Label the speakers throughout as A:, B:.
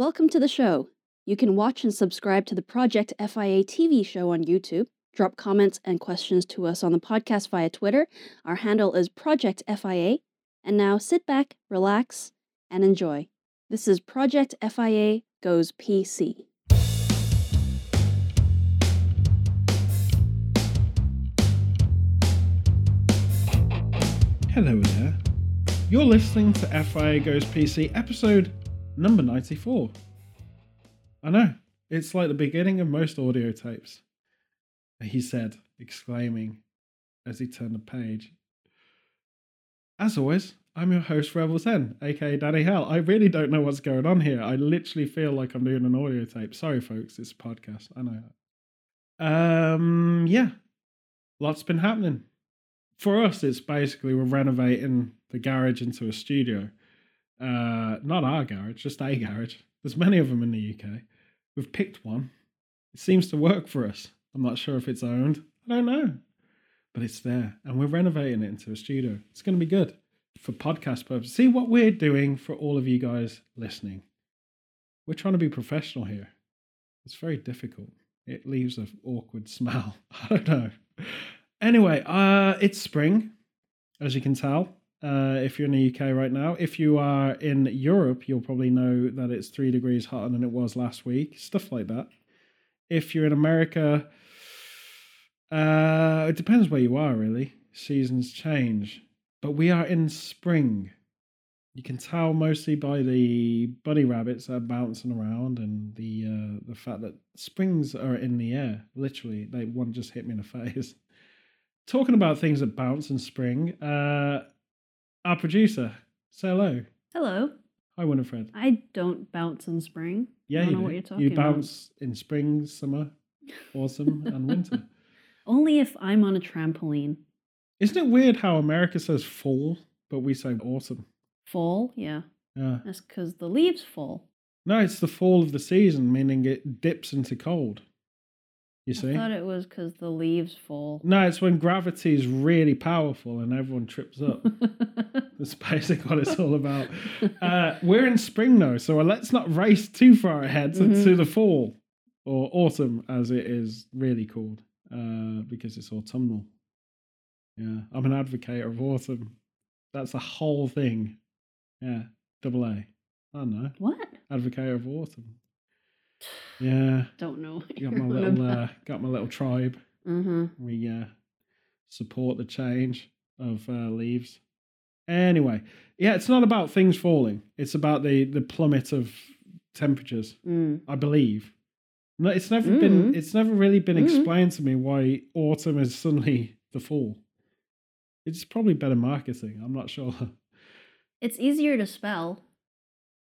A: Welcome to the show. You can watch and subscribe to the Project FIA TV show on YouTube. Drop comments and questions to us on the podcast via Twitter. Our handle is Project FIA. And now sit back, relax, and enjoy. This is Project FIA Goes PC.
B: Hello there. You're listening to FIA Goes PC episode number 94. I know, it's like the beginning of most audio tapes. He said, exclaiming as he turned the page. As always, I'm your host, Rebel 10, aka Danny Hell. I really don't know what's going on here. I literally feel like I'm doing an audio tape. Sorry, folks, it's a podcast. I know. Um, yeah, lots been happening for us, it's basically we're renovating the garage into a studio. Uh, not our garage, just a garage. There's many of them in the UK. We've picked one. It seems to work for us. I'm not sure if it's owned. I don't know. But it's there. And we're renovating it into a studio. It's going to be good for podcast purposes. See what we're doing for all of you guys listening. We're trying to be professional here. It's very difficult. It leaves an awkward smell. I don't know. Anyway, uh, it's spring, as you can tell. Uh, if you're in the UK right now, if you are in Europe, you'll probably know that it's three degrees hotter than it was last week. Stuff like that. If you're in America, uh, it depends where you are, really. Seasons change, but we are in spring. You can tell mostly by the bunny rabbits that are bouncing around and the uh, the fact that springs are in the air. Literally, they one just hit me in the face talking about things that bounce in spring, uh, our producer, say hello.
A: Hello.
B: Hi, Winifred.
A: I don't bounce in spring.
B: Yeah,
A: I don't
B: you
A: know
B: do.
A: what you're talking
B: You
A: about.
B: bounce in spring, summer, autumn, and winter.
A: Only if I'm on a trampoline.
B: Isn't it weird how America says fall, but we say autumn?
A: Fall, yeah.
B: Yeah.
A: That's because the leaves fall.
B: No, it's the fall of the season, meaning it dips into cold. You see?
A: I thought it was because the leaves fall.
B: No, it's when gravity is really powerful and everyone trips up. That's basically what it's all about. Uh, we're in spring though, so let's not race too far ahead to,
A: Mhm.
B: to the fall or autumn, as it is really called, uh, because it's autumnal. Yeah, I'm an advocate of autumn. That's the whole thing. Yeah, double A. I don't know.
A: what?
B: Advocate of autumn. Yeah,
A: Don't know.
B: got my little uh, got my little tribe.
A: Mm-hmm.
B: We uh, support the change of uh, leaves. Anyway, yeah, it's not about things falling. It's about the the plummet of temperatures.
A: Mm.
B: I believe. No, it's never been.
A: Mm.
B: It's never really been
A: Mm.
B: explained to me why autumn is suddenly the fall. It's probably better marketing. I'm not sure.
A: It's easier to spell.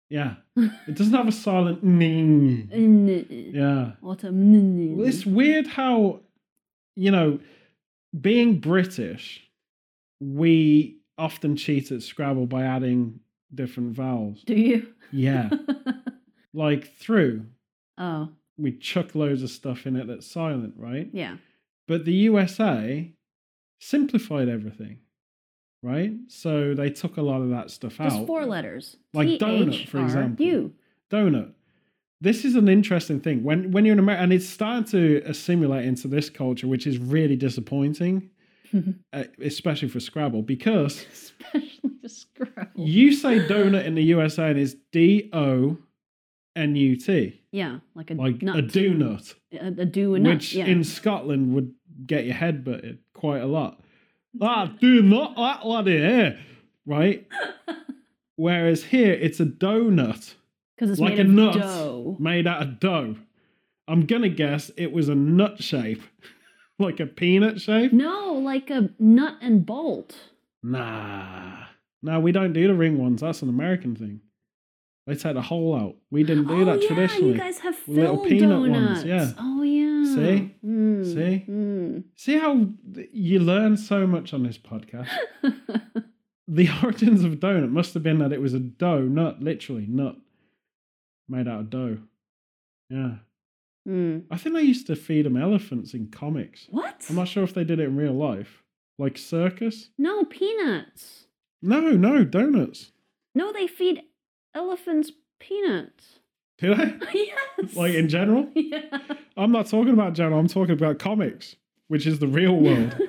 B: Yeah, it doesn't have a silent ning.
A: yeah.
B: Yeah.
A: Autumn.
B: Well, it's weird how, you know, being British, we often cheat at Scrabble by adding different vowels.
A: Do you?
B: Yeah. like through,
A: oh,
B: we chuck loads of stuff in it that's silent, right?
A: yeah.
B: But the USA simplified everything, right? So they took a lot of that stuff out.
A: Just
B: out.
A: four letters.
B: Like donut, for example.
A: You.
B: donut. This is an interesting thing when when you're in America, and it's starting to assimilate into this culture, which is really disappointing, uh, especially for Scrabble, because
A: Especially the Scrabble.
B: you say donut in the USA and it's D O N U T,
A: yeah, like a
B: like
A: nut.
B: a donut,
A: A, a do a nut.
B: which
A: yeah.
B: in Scotland would get your head butted quite a lot. Ah, do not that laddie here, right? Whereas here it's a donut.
A: Because it's
B: like
A: made
B: a
A: of
B: nut
A: dough.
B: made out of dough. I'm gonna guess it was a nut shape, like a peanut shape.
A: No, like a nut and bolt.
B: Nah, no, we don't do the ring ones. That's an American thing. They take the hole out. We didn't do
A: oh,
B: that
A: yeah,
B: traditionally.
A: you guys have
B: little peanut
A: donuts.
B: ones, yeah.
A: Oh yeah.
B: See?
A: Mm,
B: See?
A: mm.
B: See how you learn so much on this podcast. the origins of donut must have been that it was a dough nut, literally nut, made out of dough. Yeah,
A: Mm.
B: I think they used to feed them elephants in comics.
A: What?
B: I'm not sure if they did it in real life. Like circus?
A: No peanuts.
B: No, no, donuts.
A: No, they feed elephants peanuts.
B: Did I?
A: yes.
B: Like in general?
A: yeah.
B: I'm not talking about general. I'm talking about comics, which is the real world.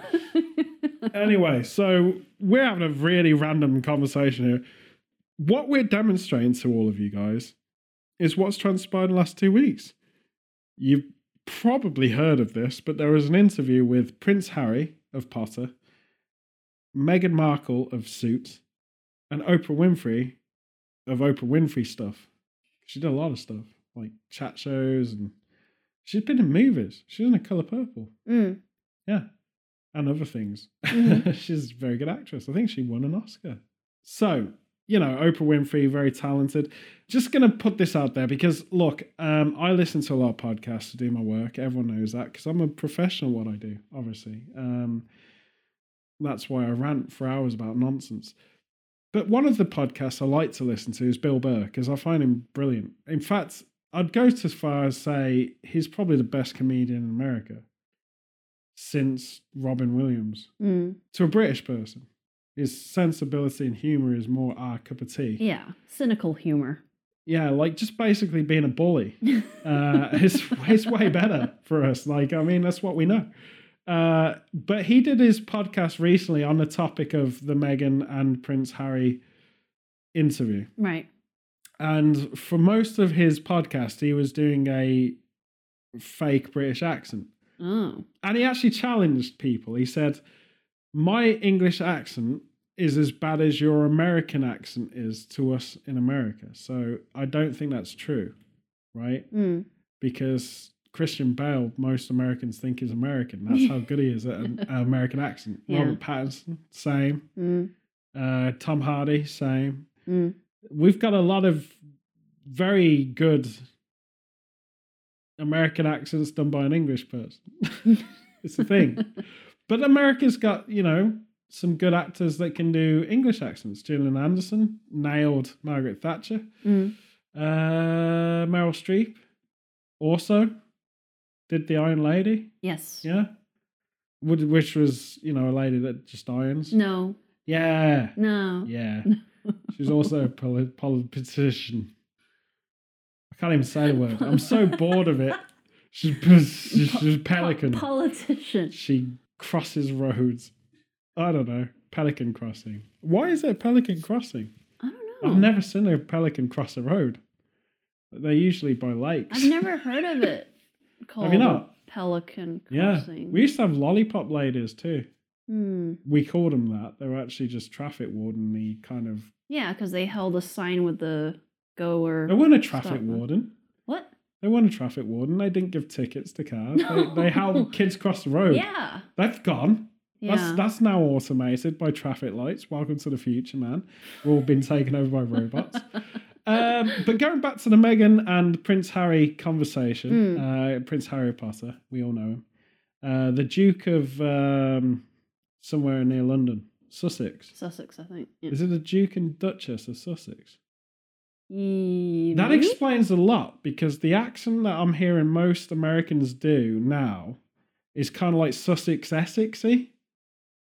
B: anyway, so we're having a really random conversation here. What we're demonstrating to all of you guys is what's transpired in the last two weeks. You've probably heard of this, but there was an interview with Prince Harry of Potter, Meghan Markle of Suits, and Oprah Winfrey of Oprah Winfrey stuff. She did a lot of stuff, like chat shows, and she's been in movies. She's in A Color Purple.
A: Mm.
B: Yeah. And other things.
A: Mhm.
B: She's a very good actress. I think she won an Oscar. So, you know, Oprah Winfrey, very talented. Just going to put this out there because, look, um, I listen to a lot of podcasts to do my work. Everyone knows that because I'm a professional at what I do, obviously. Um, that's why I rant for hours about nonsense. But one of the podcasts I like to listen to is Bill Burr because I find him brilliant. In fact, I'd go as far as say he's probably the best comedian in America since Robin Williams.
A: Mm.
B: To a British person, his sensibility and humor is more our cup of tea.
A: Yeah. Cynical humor.
B: Yeah, like just basically being a bully. Uh, is, is way better for us. Like, I mean, that's what we know. Uh, but he did his podcast recently on the topic of the Meghan and Prince Harry interview.
A: right.
B: And for most of his podcast, he was doing a fake British accent.
A: Oh.
B: And he actually challenged people. He said, My English accent is as bad as your American accent is to us in America. So I don't think that's true, right?
A: Mm.
B: Because Christian Bale, most Americans think is American. That's how good he is at an American accent.
A: Yeah.
B: Robert Pattinson, same.
A: Mm.
B: Uh, Tom Hardy, same.
A: Mm.
B: We've got a lot of very good American accents done by an English person. it's a thing. but America's got, you know, some good actors that can do English accents. Gillian Anderson nailed Margaret Thatcher.
A: Mm.
B: Uh, Meryl Streep also did the Iron Lady.
A: Yes.
B: Yeah. Would- Which was, you know, a lady that just irons.
A: No.
B: Yeah.
A: No.
B: Yeah. She's also a poli- politician. I can't even say the word. I'm so bored of it. She's, she's, she's a pelican.
A: Po- politician.
B: She crosses roads. I don't know. Pelican crossing. Why is it pelican crossing?
A: I don't know.
B: I've never seen a pelican cross a road. They're usually by lakes.
A: I've never heard of it called
B: you not?
A: pelican Crossing. Yeah.
B: We used to have lollipop ladies too.
A: Hmm.
B: We called them that. They were actually just traffic warden kind of.
A: Yeah, because they held a sign with the go or
B: They weren't a traffic warden.
A: What?
B: They weren't a traffic warden. They didn't give tickets to cars.
A: No.
B: They, they held kids cross the road.
A: Yeah.
B: That's gone.
A: Yeah.
B: That's that's now automated by traffic lights. Welcome to the future, man. We've all been taken over by robots. um, but going back to the Meghan and Prince Harry conversation, uh, Prince Harry Potter, we all know him. Uh, the Duke of um, somewhere near London, Sussex.
A: Sussex, I think. Yeah.
B: Is it the Duke and Duchess of Sussex? That explains a lot because the accent that I'm hearing most Americans do now is kind of like Sussex Essexy.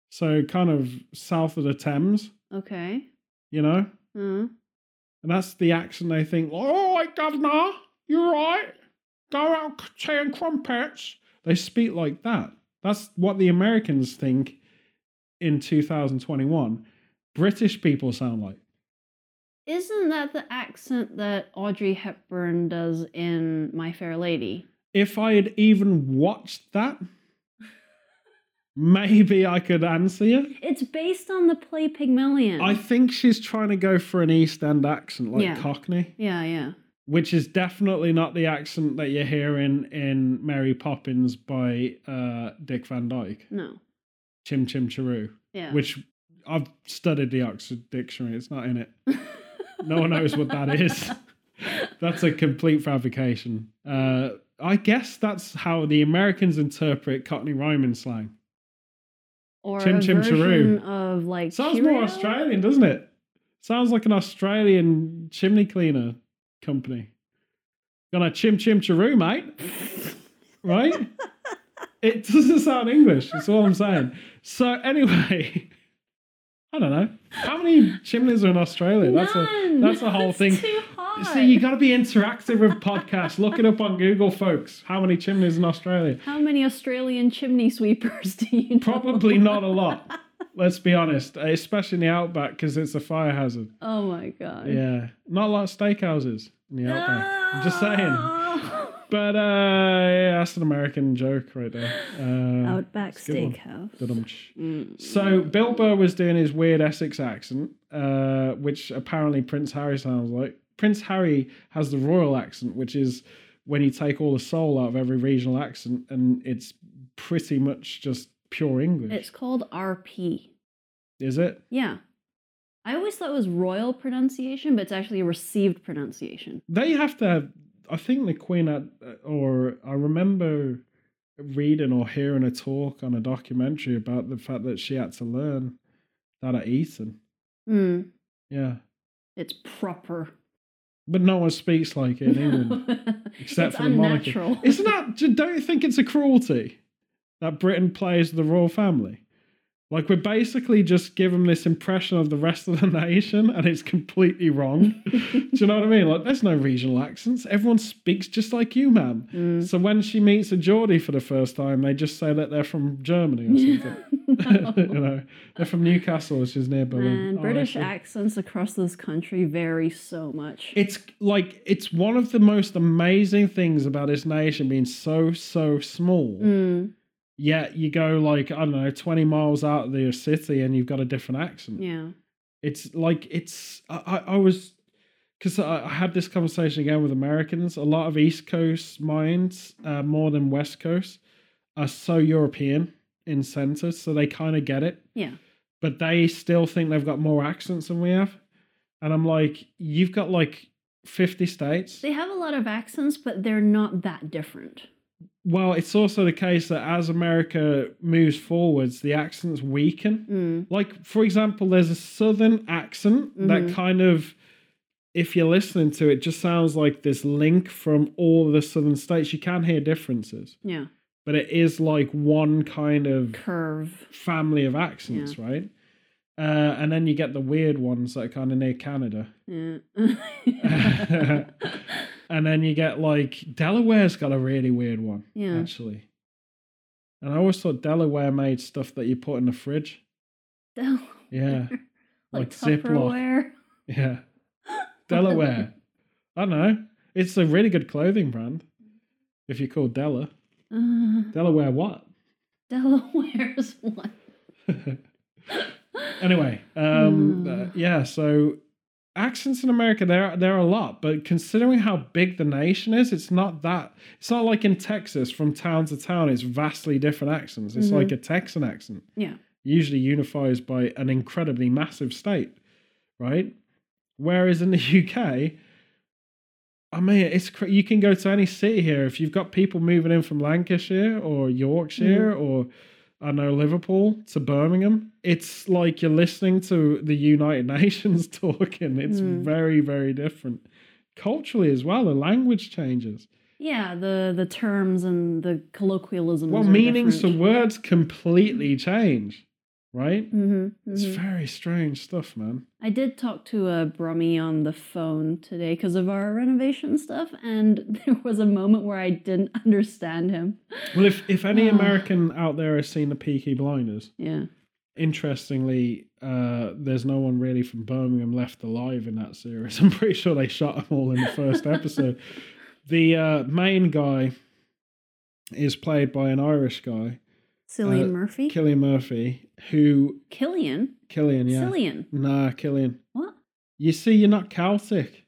B: So kind of south of the Thames,
A: Okay.
B: you know?
A: Uh,
B: And that's the accent they think, all right, governor, you're right. Go out tearing crumpets. They speak like that. That's what the Americans think in 2021. British people sound like.
A: isn't that the accent that Audrey Hepburn does in My Fair Lady?
B: if I had even watched that, maybe I could answer you.
A: It's based on the play Pygmalion.
B: I think she's trying to go for an East End accent, like
A: Yeah.
B: Cockney,
A: yeah, yeah.
B: which is definitely not the accent that you're hearing in Mary Poppins by uh, Dick Van Dyke,
A: No.
B: Chim Chim Chiru,
A: Yeah.
B: which I've studied the Oxford Dictionary. It's not in it. No one knows what that is. That's a complete fabrication. Uh, I guess that's how the Americans interpret Cockney rhyming slang.
A: Or
B: Chim
A: a
B: Chim
A: version
B: Chiroo.
A: of like
B: Sounds more Australian, doesn't it? Sounds like an Australian chimney cleaner company. Gonna chim chim chiroo, mate. Right? it doesn't sound English. That's all I'm saying. So anyway, I don't know. How many chimneys are in Australia? That's a that's a whole
A: It's
B: thing.
A: Hot.
B: See, you got to be interactive with podcasts. Look it up on Google, folks. How many chimneys in Australia?
A: How many Australian chimney sweepers do you know?
B: Probably not a lot. Let's be honest, especially in the outback because it's a fire hazard.
A: Oh my god.
B: Yeah, not a lot of steakhouses in the outback. I'm just saying. But uh, yeah, that's an American joke right there. Uh,
A: Outback. Steakhouse. Mm.
B: So Bill Burr was doing his weird Essex accent, uh, which apparently Prince Harry sounds like. Prince Harry has the royal accent, which is when you take all the soul out of every regional accent, and it's pretty much just pure English.
A: It's called RP.
B: is it?
A: Yeah. I always thought it was royal pronunciation, but it's actually a received pronunciation.
B: They have to have. I think the Queen had, or I remember reading or hearing a talk on a documentary about the fact that she had to learn that at Eton.
A: Hmm.
B: Yeah,
A: It's proper.
B: But no one speaks like it in England. except
A: it's
B: for the monarchy.
A: unnatural.
B: Isn't that? Don't you think it's a cruelty that Britain plays the royal family? Like we're basically just giving this impression of the rest of the nation, and it's completely wrong. Do you know what I mean? Like there's no regional accents. Everyone speaks just like you, man.
A: Mm.
B: So when she meets a Geordie for the first time, they just say that they're from Germany or something. you know, they're from Newcastle, which is near Berlin.
A: Man,
B: Oh,
A: British
B: see.
A: accents across this country vary so much.
B: It's like it's one of the most amazing things about this nation being so so small.
A: Mm,
B: Yet you go like I don't know, twenty miles out of the city, and you've got a different accent.
A: yeah.
B: It's like it's I I, was because I, I had this conversation again with Americans. A lot of East Coast minds, uh, more than West Coast, are so European in census, so they kind of get it.
A: Yeah.
B: But they still think they've got more accents than we have, and I'm like, you've got like fifty states.
A: They have a lot of accents, but they're not that different.
B: Well, it's also the case that as America moves forwards, the accents weaken.
A: Mm,
B: Like, for example, there's a southern accent that
A: Mhm.
B: kind of, if you're listening to it, just sounds like this link from all the southern states. You can hear differences,
A: yeah.
B: but it is like one kind of
A: Curve.
B: family of accents, right? Uh, and then you get the weird ones that are kind of near Canada.
A: Yeah.
B: and then you get like Delaware's got a really weird one,
A: Yeah.
B: actually. And I always thought Delaware made stuff that you put in the fridge.
A: Delaware.
B: Yeah,
A: Like,
B: like Ziploc. Yeah. Delaware. I don't know. It's a really good clothing brand. If you call Della.
A: Uh,
B: Delaware what?
A: Delaware's what?
B: anyway, um,
A: Hmm.
B: uh, yeah, so accents in America there there are a lot, but considering how big the nation is, it's not that it's not like in Texas from town to town, it's vastly different accents. It's
A: Mhm.
B: like a Texan accent.
A: Yeah.
B: Usually unifies by an incredibly massive state, right? Whereas in the UK, I mean, it's you can go to any city here if you've got people moving in from Lancashire or Yorkshire or I know Liverpool to Birmingham. It's like you're listening to the United Nations talking. It's
A: Mm.
B: very very different culturally as well. The language changes.
A: Yeah, the the terms and the colloquialisms.
B: Well, meanings of
A: different.
B: words completely change, right?
A: Mhm,
B: It's
A: mhm.
B: very strange stuff, man.
A: I did talk to a Brummie on the phone today because of our renovation stuff, and there was a moment where I didn't understand him.
B: Well, if if any
A: Ah.
B: American out there has seen the Peaky Blinders,
A: Yeah.
B: interestingly, uh, there's no one really from Birmingham left alive in that series. I'm pretty sure they shot them all in the first episode. The uh, main guy is played by an Irish guy,
A: Cillian
B: Uh,
A: Murphy?
B: Killian Murphy, who
A: Killian?
B: Killian, yeah,
A: Cillian.
B: nah, Killian.
A: What?
B: You see, you're not Celtic.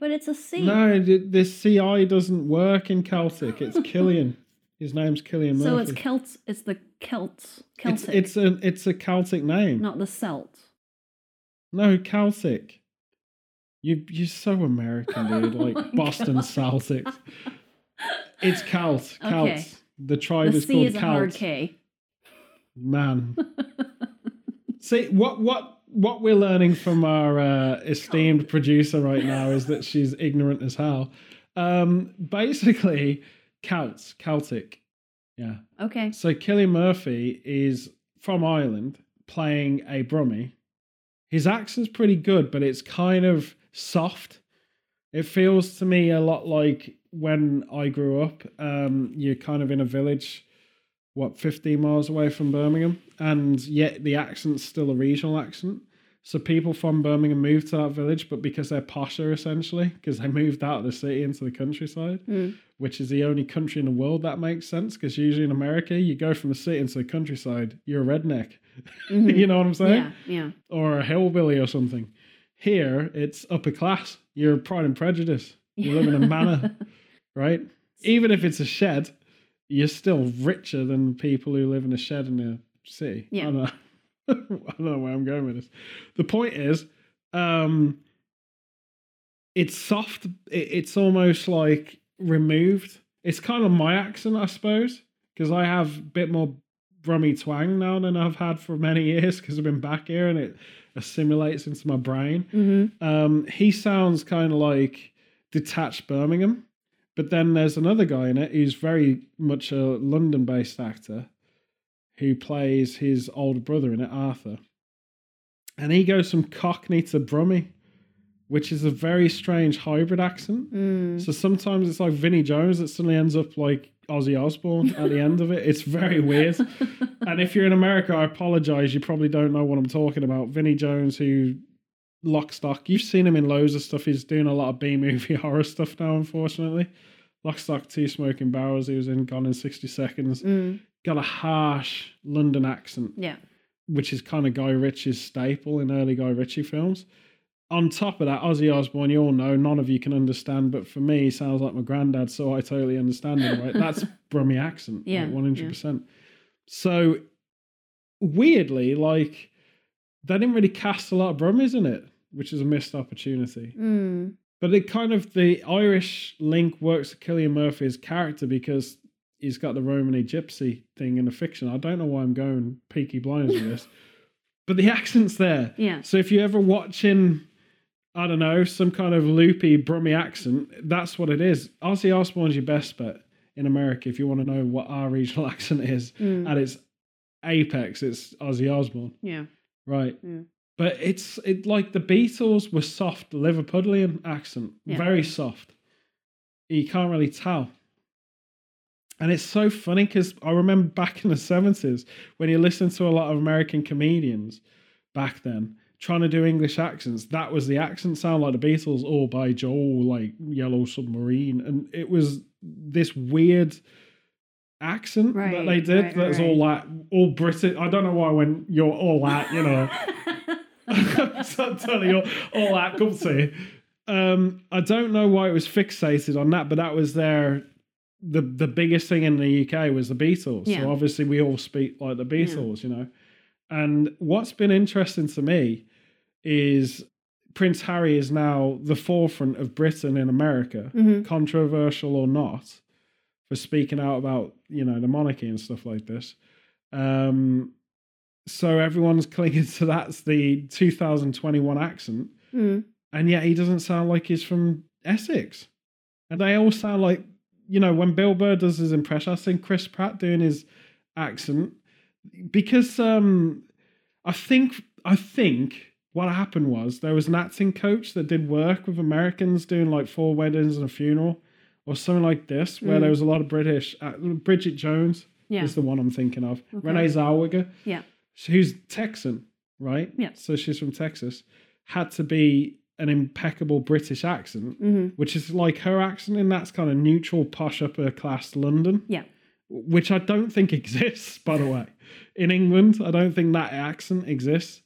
A: But it's a C.
B: No, this CI doesn't work in Celtic. It's Killian. His name's Killian Murphy.
A: so it's Celts. It's the Celts.
B: It's
A: Celtic.
B: it's a it's a Celtic name.
A: not the Celt.
B: No, Celtic. You you're so American, dude.
A: Oh
B: Like
A: my
B: Boston
A: God.
B: Celtics. It's Celt. Celts.
A: Okay.
B: The tribe
A: The
B: is
A: C
B: called
A: is a hard
B: Celt.
A: K.
B: Man. See what what what we're learning from our uh, esteemed producer right now is that she's ignorant as hell. Um, basically, Celts, Celtic. Yeah.
A: okay.
B: So Cillian Murphy is from Ireland playing a Brummie. His accent's pretty good, but it's kind of soft. It feels to me a lot like when I grew up. Um, you're kind of in a village, what, 15 miles away from Birmingham, and yet the accent's still a regional accent. So people from Birmingham moved to that village, but because they're posher essentially, because they moved out of the city into the countryside,
A: Mm.
B: which is the only country in the world that makes sense. Because usually in America, you go from the city into the countryside, you're a redneck.
A: Mhm.
B: you know what I'm saying?
A: Yeah, yeah.
B: Or a hillbilly or something. Here, it's upper class. You're Pride and Prejudice. You live in a manor, right? Even if it's a shed, you're still richer than people who live in a shed in the city.
A: Yeah.
B: I don't know, I don't know where I'm going with this. The point is, um, it's soft. It, it's almost like removed. It's kind of my accent, I suppose, because I have a bit more Brummy twang now than I've had for many years because I've been back here and it assimilates into my brain.
A: Mm-hmm.
B: Um, he sounds kind of like detached Birmingham, but then there's another guy in it who's very much a London-based actor who plays his older brother in it, Arthur, and he goes from Cockney to Brummy, which is a very strange hybrid accent.
A: Mm.
B: So sometimes it's like Vinnie Jones that suddenly ends up like Ozzy Osbourne at the end of it. It's very weird. And if you're in America, I apologize. You probably don't know what I'm talking about. Vinnie Jones, who Lock Stock, you've seen him in loads of stuff. He's doing a lot of B movie horror stuff now, unfortunately. Lock Stock, Two Smoking Barrels, he was in Gone in 60 Seconds.
A: Mm.
B: Got a harsh London accent,
A: Yeah.
B: which is kind of Guy Ritchie's staple in early Guy Ritchie films. On top of that, Ozzy Osbourne, you all know, none of you can understand, but for me, he sounds like my granddad, so I totally understand him, right? That's Brummy accent,
A: Yeah,
B: like 100%. So, weirdly, like, they didn't really cast a lot of Brummies in it, which is a missed opportunity.
A: Mm.
B: But it kind of, the Irish link works to Cillian Murphy's character because he's got the Romany gypsy thing in the fiction. I don't know why I'm going Peaky Blinders with this, but the accent's there.
A: Yeah.
B: So if you're ever watching, I don't know, some kind of loopy Brummy accent, that's what it is. Ozzy Osbourne's your best bet in America if you want to know what our regional accent is.
A: Mm.
B: At its apex, it's Ozzy Osbourne,
A: Yeah.
B: right?
A: Yeah.
B: But it's it like the Beatles were soft Liverpudlian accent,
A: Yeah.
B: very soft. You can't really tell. And it's so funny because I remember back in the 70s when you listen to a lot of American comedians back then trying to do English accents, that was the accent sound like the Beatles or by Joel, like Yellow Submarine. And it was this weird accent that they did
A: right,
B: that's
A: right.
B: all like all British. I don't know why when you're all that, you know. so totally all, all that gutsy. Um, I don't know why it was fixated on that, but that was their the the biggest thing in the UK was the Beatles.
A: Yeah.
B: So obviously we all speak like the Beatles, you know. And what's been interesting to me is Prince Harry is now the forefront of Britain in America,
A: Mhm.
B: controversial or not, for speaking out about you know the monarchy and stuff like this. Um, so everyone's clinging to that's the 2021 accent,
A: Mm.
B: and yet he doesn't sound like he's from Essex. And they all sound like, you know, when Bill Burr does his impression, I've seen Chris Pratt doing his accent because um, I think I think what happened was there was an acting coach that did work with Americans doing like four weddings and a funeral or something like this, where
A: Mm.
B: there was a lot of British. Uh, Bridget Jones
A: Yeah.
B: is the one I'm thinking of.
A: Okay.
B: Renee Zellweger
A: Yeah.
B: Who's Texan, right?
A: Yeah.
B: So she's from Texas, had to be an impeccable British accent,
A: hmm
B: which is like her accent in that's kind of neutral, posh, upper class London.
A: Yeah.
B: Which I don't think exists, by the way. In England, I don't think that accent exists,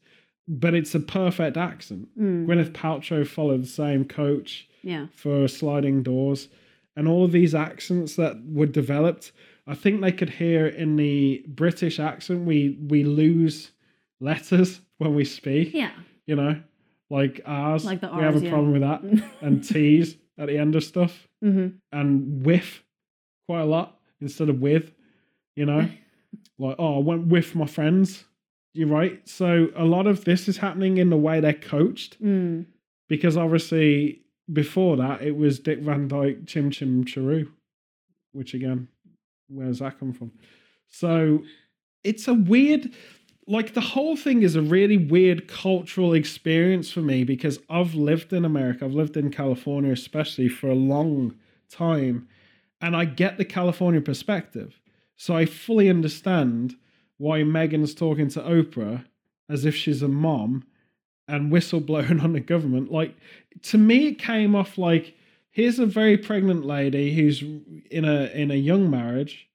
B: but it's a perfect accent.
A: Mm.
B: Gwyneth Paltrow followed the same coach
A: Yeah.
B: for sliding doors and all of these accents that were developed i think they could hear in the british accent we we lose letters when we speak
A: Yeah.
B: you know like ours
A: Like the R's.
B: we have a
A: yeah.
B: problem with that and t's at the end of stuff
A: hmm
B: and with quite a lot instead of with you know like oh i went with my friends you're right so a lot of this is happening in the way they're coached
A: Mm.
B: because obviously before that it was Dick Van Dyke Chim Chim Charu, which again, where's that come from? So it's a weird. like the whole thing is a really weird cultural experience for me because I've lived in America, I've lived in California especially for a long time, and I get the California perspective. So I fully understand why Meghan's talking to Oprah as if she's a mom and whistleblowing on the government. Like to me, it came off like here's a very pregnant lady who's in a in a young marriage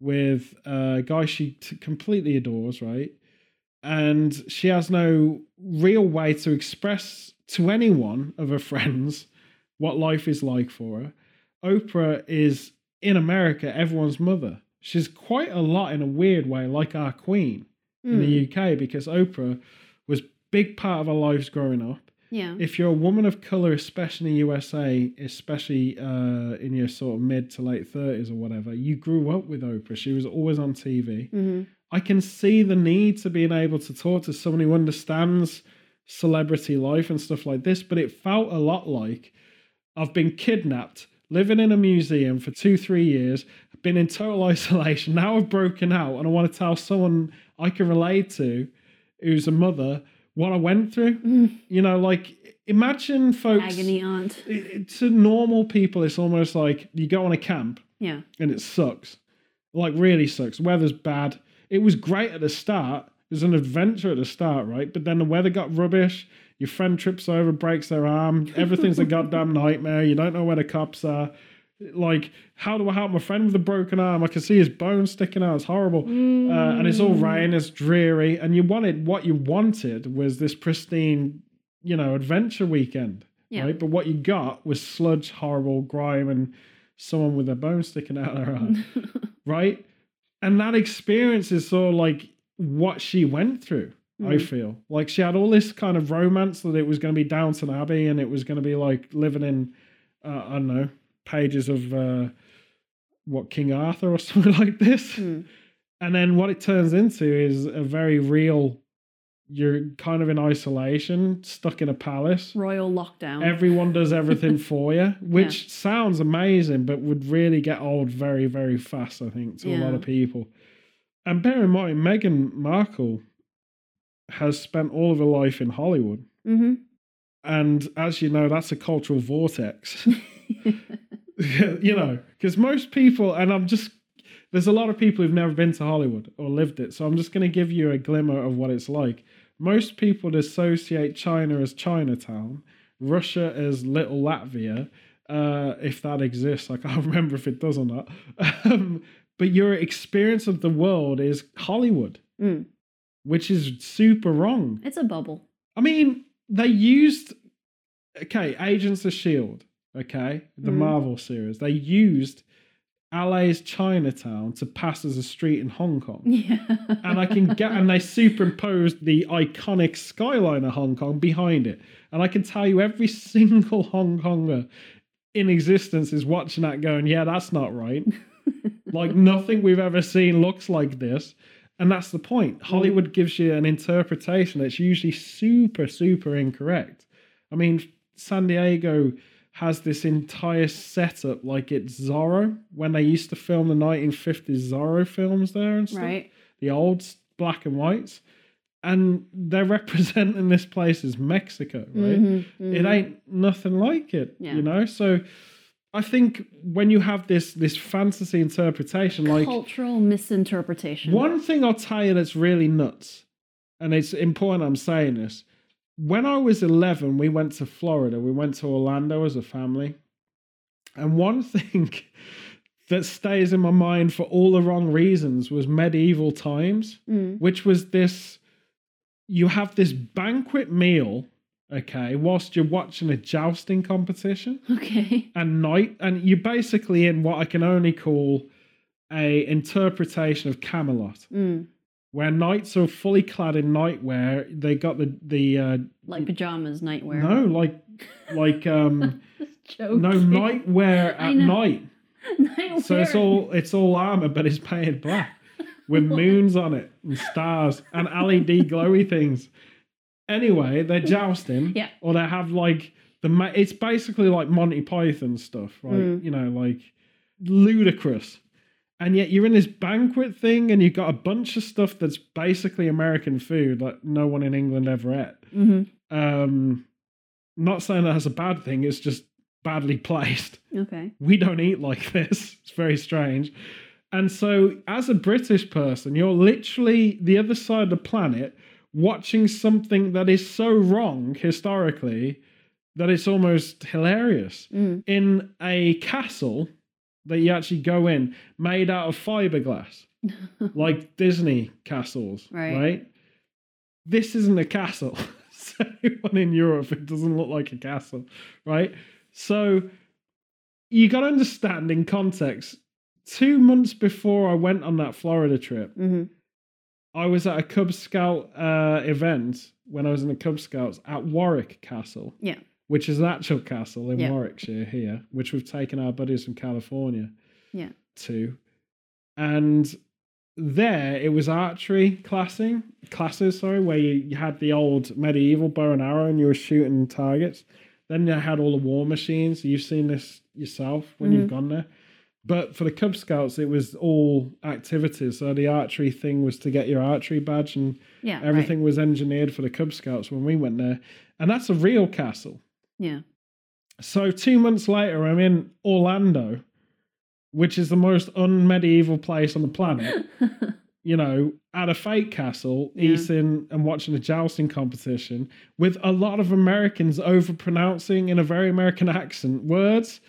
B: with a guy she t- completely adores, right? and she has no real way to express to anyone of her friends what life is like for her. Oprah is in America everyone's mother. She's quite a lot in a weird way, like our queen mm. in the hmm. UK, because Oprah was big part of our lives growing up.
A: Yeah.
B: If you're a woman of color, especially in the USA, especially uh, in your sort of mid to late thirties or whatever, you grew up with Oprah. She was always on TV.
A: Mm-hmm.
B: I can see the need to being able to talk to someone who understands celebrity life and stuff like this, but it felt a lot like I've been kidnapped, living in a museum for two, three years, been in total isolation. Now I've broken out and I want to tell someone I can relate to who's a mother what I went through. Mm. You know, like imagine folks
A: agony aunt.
B: to normal people, it's almost like you go on a camp.
A: Yeah.
B: And it sucks. Like really sucks. Weather's bad it was great at the start. It was an adventure at the start, right? But then the weather got rubbish. Your friend trips over, breaks their arm. Everything's a goddamn nightmare. You don't know where the cops are. Like, how do I help my friend with a broken arm? I can see his bone sticking out. It's horrible. Mm. Uh, and it's all rain. It's dreary. And you wanted what you wanted was this pristine, you know, adventure weekend. Yeah. Right. But what you got was sludge, horrible grime, and someone with their bone sticking out of their arm. right and that experience is sort of like what she went through. Mm. I feel like she had all this kind of romance that it was going to be Downton Abbey and it was going to be like living in, uh, I don't know, pages of uh, what King Arthur or something like this. Mm. And then what it turns into is a very real you're kind of in isolation, stuck in a palace.
A: Royal lockdown.
B: Everyone does everything for you, which yeah. sounds amazing, but would really get old very, very fast, I think, to yeah. a lot of people. And bear in mind, Meghan Markle has spent all of her life in Hollywood.
A: Mm-hmm.
B: And as you know, that's a cultural vortex. you know, because most people, and I'm just, there's a lot of people who've never been to Hollywood or lived it. So I'm just going to give you a glimmer of what it's like. Most people associate China as Chinatown, Russia as Little Latvia, uh, if that exists. I can't remember if it does or not. Um, but your experience of the world is Hollywood,
A: mm.
B: which is super wrong.
A: It's a bubble.
B: I mean, they used okay, Agents of Shield, okay, the mm. Marvel series. They used LA's Chinatown to pass as a street in Hong Kong.
A: Yeah.
B: and I can get and they superimposed the iconic skyline of Hong Kong behind it. And I can tell you every single Hong Konger in existence is watching that going, yeah, that's not right. like nothing we've ever seen looks like this. And that's the point. Mm. Hollywood gives you an interpretation that's usually super, super incorrect. I mean, San Diego has this entire setup like it's Zorro when they used to film the 1950s Zorro films there and stuff.
A: Right.
B: The old black and whites. And they're representing this place as Mexico, right? Mm-hmm, mm-hmm. It ain't nothing like it, yeah. you know? So I think when you have this this fantasy interpretation, like
A: cultural misinterpretation.
B: One thing I'll tell you that's really nuts, and it's important I'm saying this, when I was 11, we went to Florida. We went to Orlando as a family. And one thing that stays in my mind for all the wrong reasons was medieval times,
A: mm.
B: which was this you have this banquet meal, okay, whilst you're watching a jousting competition.
A: Okay.
B: And night and you're basically in what I can only call a interpretation of Camelot.
A: Mm
B: where knights are fully clad in nightwear. They got the the uh,
A: like pajamas nightwear.
B: No, like like um no nightwear at night.
A: nightwear.
B: So it's all it's all armor, but it's painted black with moons on it and stars and LED glowy things. Anyway, they're jousting.
A: Yeah.
B: Or they have like the it's basically like Monty Python stuff, right? Mm. You know, like ludicrous and yet you're in this banquet thing and you've got a bunch of stuff that's basically American food, like no one in England ever ate.
A: hmm
B: Um, not saying that that's a bad thing, it's just badly placed.
A: Okay.
B: We don't eat like this. It's very strange. And so, as a British person, you're literally the other side of the planet watching something that is so wrong historically that it's almost hilarious.
A: Mm.
B: In a castle that you actually go in, made out of fiberglass, like Disney castles,
A: Right.
B: right? This isn't a castle. so anyone in Europe, it doesn't look like a castle, right? So you got to understand in context. Two months before I went on that Florida trip,
A: hmm
B: I was at a Cub Scout uh, event when I was in the Cub Scouts at Warwick Castle,
A: Yeah.
B: Which is an actual castle in
A: Yeah.
B: Warwickshire here, which we've taken our buddies from California
A: Yeah.
B: to. And there it was archery classing classes, sorry, where you, you had the old medieval bow and arrow and you were shooting targets. Then you had all the war machines. You've seen this yourself when you've
A: Mhm.
B: gone there. But for the Cub Scouts, it was all activities. So the archery thing was to get your archery badge, and
A: Yeah. right.
B: everything was engineered for the Cub Scouts when we went there. And that's a real castle.
A: Yeah.
B: So two months later, I'm in Orlando, which is the most unmedieval place on the planet. you know, at a fake castle,
A: Yeah.
B: eating and watching a jousting competition with a lot of Americans overpronouncing in a very American accent words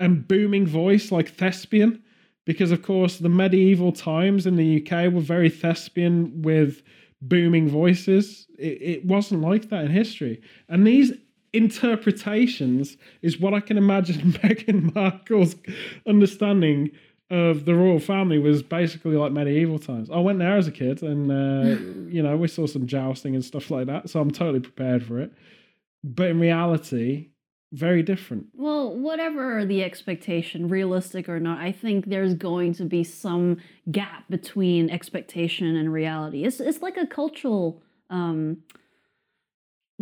B: and booming voice like thespian. Because, of course, the medieval times in the UK were very thespian with booming voices. It, it wasn't like that in history. And these interpretations is what I can imagine Meghan Markle's understanding of the royal family was basically like medieval times. I went there as a kid, and uh, you know we saw some jousting and stuff like that, so I'm totally prepared for it. But in reality, very different.
A: Well, whatever the expectation, realistic or not, I think there's going to be some gap between expectation and reality. It's it's like a cultural um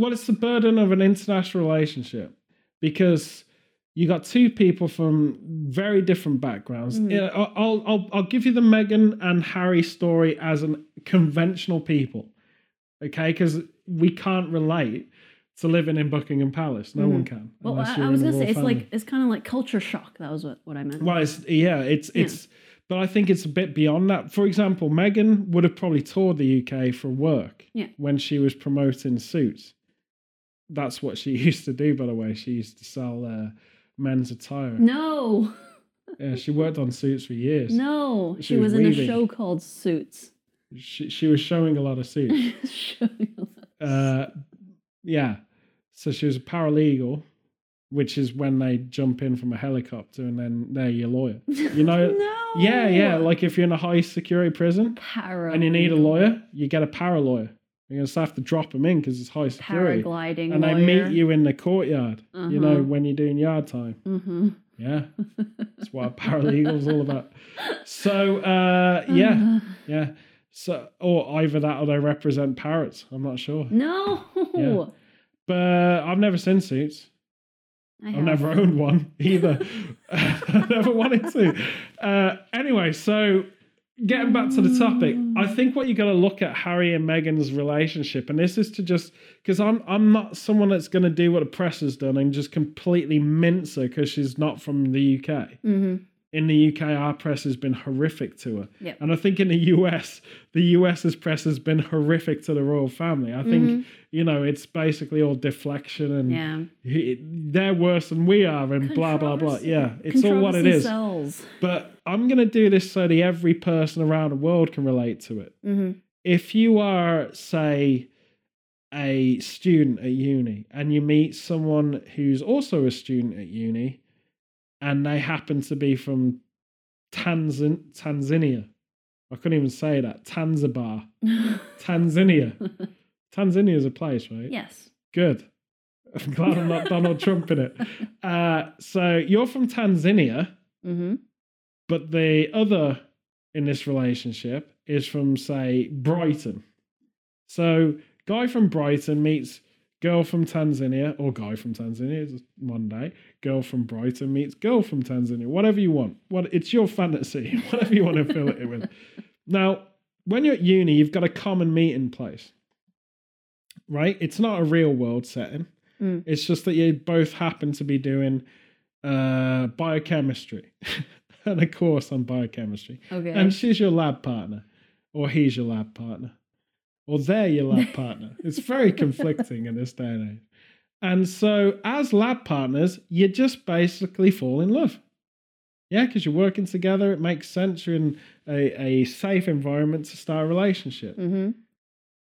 B: Well, it's the burden of an international relationship because you got two people from very different backgrounds. I- I'll, I'll I'll give you the Meghan and Harry story as an conventional people, okay? Because we can't relate to living in Buckingham Palace. No
A: Mhm.
B: one can.
A: well I, I was gonna say it's
B: family.
A: like it's kind of like culture shock. That was what, what I meant.
B: Well, it's yeah, it's
A: Yeah.
B: it's. But I think it's a bit beyond that. For example, Meghan would have probably toured the UK for work
A: Yeah.
B: when she was promoting suits. That's what she used to do, by the way. She used to sell uh, men's attire.
A: No,
B: Yeah, she worked on suits for years.
A: no, she,
B: She
A: was,
B: was
A: in a show called Suits.
B: She, she was showing a lot of suits.
A: Showing a lot.
B: uh, yeah. So she was a paralegal, which is when they jump in from a helicopter and then they're your lawyer. You know,
A: no.
B: Yeah, yeah. Like if you're in a high security prison,
A: para
B: and you need a lawyer, you get a para lawyer. You're gonna have to drop them in because it's high security,
A: paragliding
B: and they
A: lawyer.
B: meet you in the courtyard. You know
A: Uh-huh.
B: when you're doing yard time.
A: Mm-hmm.
B: Yeah, that's what a paralegal's all about. So uh, yeah, yeah. So or either that or they represent parrots. I'm not sure,
A: No.
B: Yeah. but I've never seen suits.
A: I
B: I've
A: have.
B: never owned one either. I never wanted to. Uh, anyway, so getting back to the topic, I think what you got to look at Harry and Meghan's relationship, and this is to just because I'm I'm not someone that's going to do what the press has done and just completely mince her because she's not from the UK.
A: Mhm.
B: In the UK, our press has been horrific to her,
A: Yep.
B: and I think in the US, the US's press has been horrific to the royal family. I think
A: Mhm.
B: you know it's basically all deflection and
A: Yeah.
B: he- they're worse than we are and blah blah blah yeah it's all what it is.
A: Sells.
B: but i'm going to do this so that every person around the world can relate to it
A: hmm
B: if you are say a student at uni and you meet someone who's also a student at uni and they happen to be from Tanzan- tanzania i couldn't even say that tanzibar tanzania tanzania is a place right
A: yes.
B: Good. I'm glad I'm not Donald Trump in it. Uh, so you're from Tanzania,
A: hmm
B: but the other in this relationship is from, say, Brighton. So guy from Brighton meets girl from Tanzania or guy from Tanzania it's one day. Girl from Brighton meets girl from Tanzania. Whatever you want. What it's your fantasy. Whatever you want to fill it with. Now, when you're at uni, you've got a common meeting place, right? It's not a real world setting.
A: Mm.
B: It's just that you both happen to be doing uh, biochemistry and a course on biochemistry.
A: Okay.
B: And she's your lab partner, or he's your lab partner, or they're your lab partner. It's very conflicting in this day and age. And so, as lab partners, you just basically fall in love. Yeah, because you're working together. It makes sense. You're in a, a safe environment to start a relationship.
A: mm-hmm.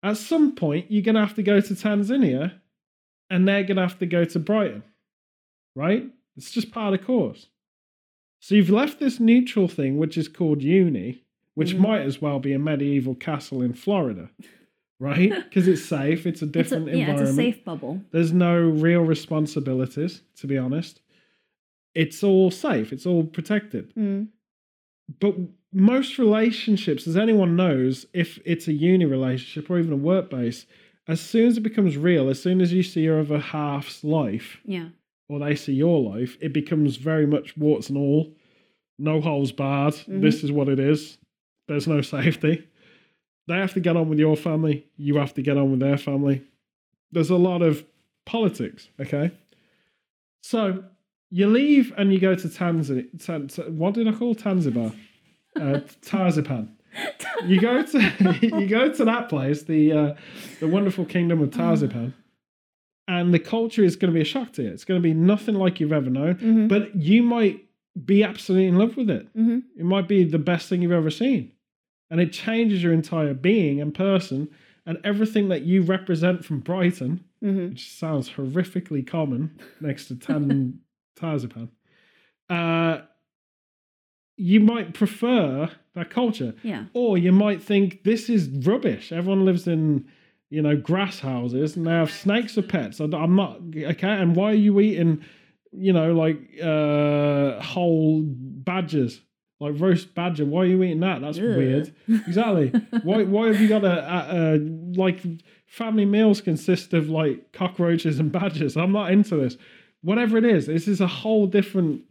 B: At some point, you're going to have to go to Tanzania and they're going to have to go to Brighton, right? It's just part of the course. So you've left this neutral thing, which is called uni, which
A: Mhm.
B: might as well be a medieval castle in Florida, right? Because it's safe, it's a
A: It's a,
B: different
A: yeah, it's a safe bubble.
B: There's no real responsibilities, to be honest. It's all safe, it's all protected.
A: Mm.
B: But most relationships, as anyone knows, if it's a uni relationship or even a work base, as soon as it becomes real, as soon as you see your other half's life
A: Yeah.
B: or they see your life, it becomes very much warts and all, no holes barred.
A: Mhm.
B: This is what it is. There's no safety. They have to get on with your family. You have to get on with their family. There's a lot of politics. Okay. So you leave and you go to Tanzania. Tan- Tan- what did I call Tanzibar? Uh, Tarzipan. You go to you go to that place, the uh, the wonderful kingdom of Tarzipan, and the culture is going to be a shock to you. It's going to be nothing like you've ever known.
A: Mm-hmm.
B: But you might be absolutely in love with it.
A: mm-hmm.
B: It might be the best thing you've ever seen. And it changes your entire being and person and everything that you represent from Brighton,
A: Mm-hmm.
B: which sounds horrifically common next to Tan Tarzipan. Uh, you might prefer that culture.
A: Yeah.
B: Or you might think this is rubbish. Everyone lives in, you know, grass houses and they have snakes for pets. I'm not okay. And why are you eating, you know, like uh whole badgers, like roast badger? Why are you eating that? That's
A: Ugh.
B: weird. Exactly. why? Why have you got a, a, a like family meals consist of like cockroaches and badgers? I'm not into this. Whatever it is, this is a whole different,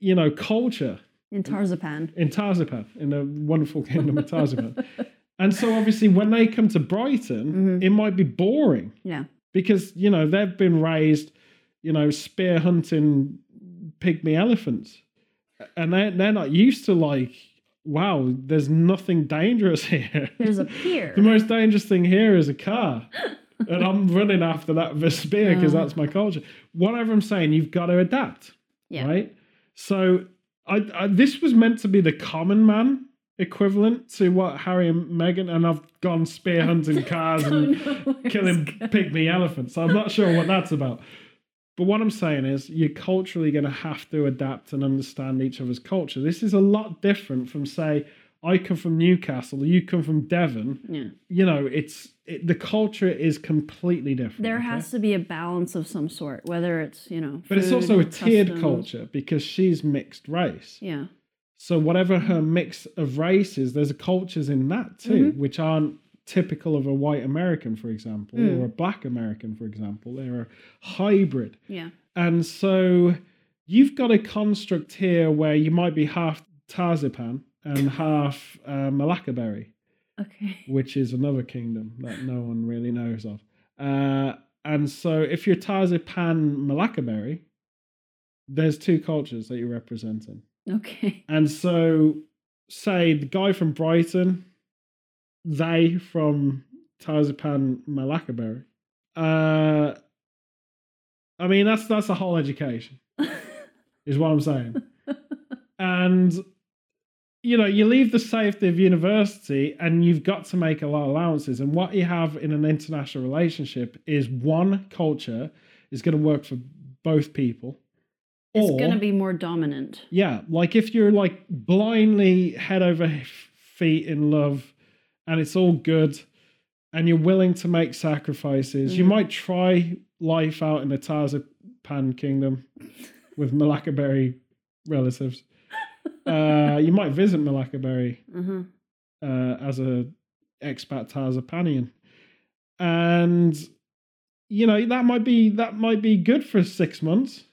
B: you know, culture
A: In Tarzapan.
B: in Tarzapan, in the wonderful kingdom of Tarzapan. and so obviously when they come to Brighton,
A: Mhm.
B: it might be boring
A: Yeah.
B: because, you know, they've been raised, you know, spear hunting pygmy elephants. And they they're not used to like, wow, there's nothing dangerous here.
A: There's a pier.
B: the most dangerous thing here is a car. and I'm running after that with a spear because that's my culture. Whatever I'm saying, you've got to adapt
A: yeah.
B: right? So I, I this was meant to be the common man equivalent to what Harry and Meghan, and I've gone spear hunting cars and killing pygmy elephants. So I'm not sure what that's about. But what I'm saying is, you're culturally going to have to adapt and understand each other's culture. This is a lot different from, say, I come from Newcastle, you come from Devon.
A: Yeah.
B: You know, it's it, the culture is completely different.
A: There
B: okay?
A: has to be a balance of some sort, whether it's, you know,
B: but it's also a tiered culture because she's mixed race.
A: Yeah.
B: So whatever her mix of races, there's cultures in that too, mm-hmm. which aren't typical of a white American, for example,
A: Mm.
B: or a black American, for example. They're a hybrid.
A: Yeah.
B: And so you've got a construct here where you might be half Tarzipan and half uh, Malaccaberry,
A: Okay.
B: which is another kingdom that no one really knows of. Uh, and so if you're Tarzipan Malaccaberry, there's two cultures that you're representing.
A: Okay.
B: And so, say the guy from Brighton, they from Tarzipan Malaccaberry. Uh, I mean, that's that's a whole education, is what I'm saying. and you know, you leave the safety of university, and you've got to make a lot of allowances. And what you have in an international relationship is one culture is going to work for both people.
A: It's going to be more dominant.
B: yeah, like if you're like blindly head over feet in love and it's all good and you're willing to make sacrifices, you
A: Mhm.
B: might try life out in the Tarzapan kingdom with Malaccaberry relatives. Uh, you might visit Malaccaberry
A: Uh-huh.
B: uh, as a expat Tarzapanian. And you know that might be that might be good for six months,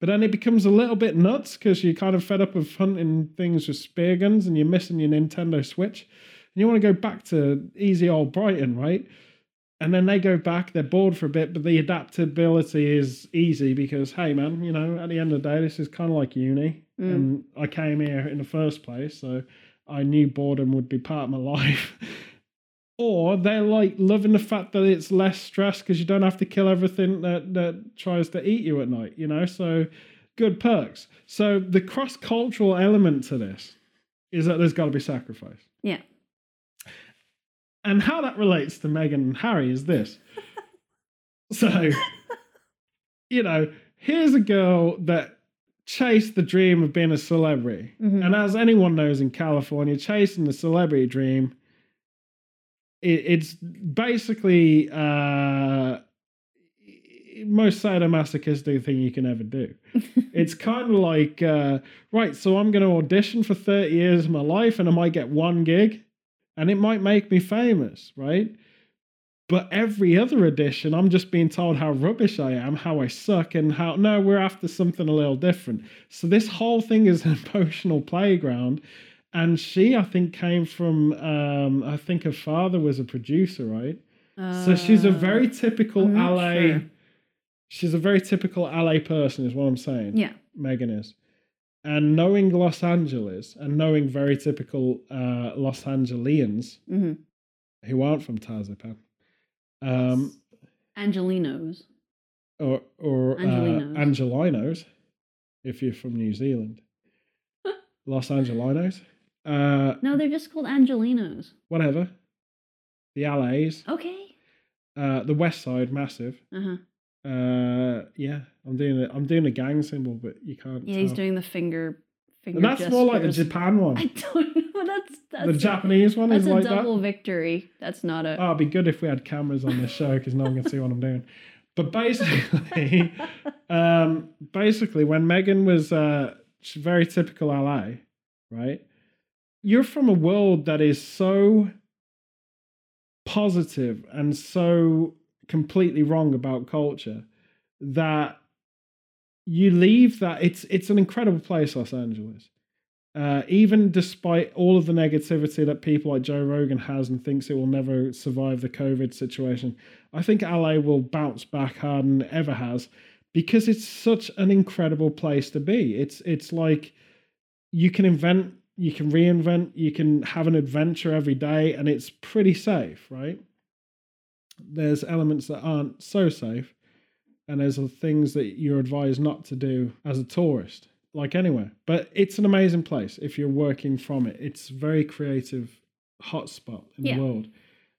B: but then it becomes a little bit nuts because you're kind of fed up of hunting things with spear guns and you're missing your Nintendo Switch, you want to go back to easy old Brighton, right? And then they go back, they're bored for a bit, but the adaptability is easy because, hey, man, you know, at the end of the day, this is kind of like uni.
A: Mm.
B: And I came here in the first place, so I knew boredom would be part of my life. or they're like loving the fact that it's less stress because you don't have to kill everything that, that tries to eat you at night, you know? So good perks. So the cross cultural element to this is that there's got to be sacrifice.
A: Yeah.
B: And how that relates to Meghan and Harry is this. so, you know, here's a girl that chased the dream of being a celebrity.
A: Mhm.
B: And as anyone knows in California, chasing the celebrity dream, it, it's basically uh, most sadomasochistic thing you can ever do. it's kind of like, uh, right, so I'm going to audition for 30 years of my life and I might get one gig and it might make me famous, right? But every other edition, I'm just being told how rubbish I am, how I suck, and how no, we're after something a little different. So this whole thing is an emotional playground. And she, I think, came from, um, I think her father was a producer, right? so she's a
A: Uh,
B: very typical
A: I'm
B: LA.
A: sure.
B: She's a very typical LA person, is what I'm saying.
A: Yeah.
B: Meghan is. And knowing Los Angeles and knowing very typical uh, Los Angelians
A: hmm
B: who aren't from Tarzan, um,
A: Angelinos.
B: or or uh,
A: Angelinos.
B: Angelinos, if you're from New Zealand, Los Angelinos, uh,
A: No, they're just called Angelinos.
B: whatever, the LAs,
A: Okay.
B: uh, the West Side, massive.
A: Uh huh.
B: Uh, yeah, I'm doing it. I'm doing a gang symbol, but you can't.
A: Yeah, he's doing the finger. finger
B: That's more like the. Japan one.
A: I don't know. That's that's
B: the Japanese one
A: That's
B: is
A: a
B: like
A: double
B: that.
A: victory. That's not a.
B: Oh, it'd be good if we had cameras on this show because no one can see what I'm doing. But basically, um, basically, when Meghan was uh, very typical LA, right? You're from a world that is so positive and so completely wrong about culture that you leave that it's it's an incredible place, Los Angeles. Uh, even despite all of the negativity that people like Joe Rogan has and thinks it will never survive the COVID situation, I think LA will bounce back harder than it ever has because it's such an incredible place to be. It's it's like you can invent, you can reinvent, you can have an adventure every day, and it's pretty safe, right? There's elements that aren't so safe, and there's things that you're advised not to do as a tourist, like anywhere. But it's an amazing place if you're working from it. It's a very creative hotspot in
A: Yeah.
B: the world.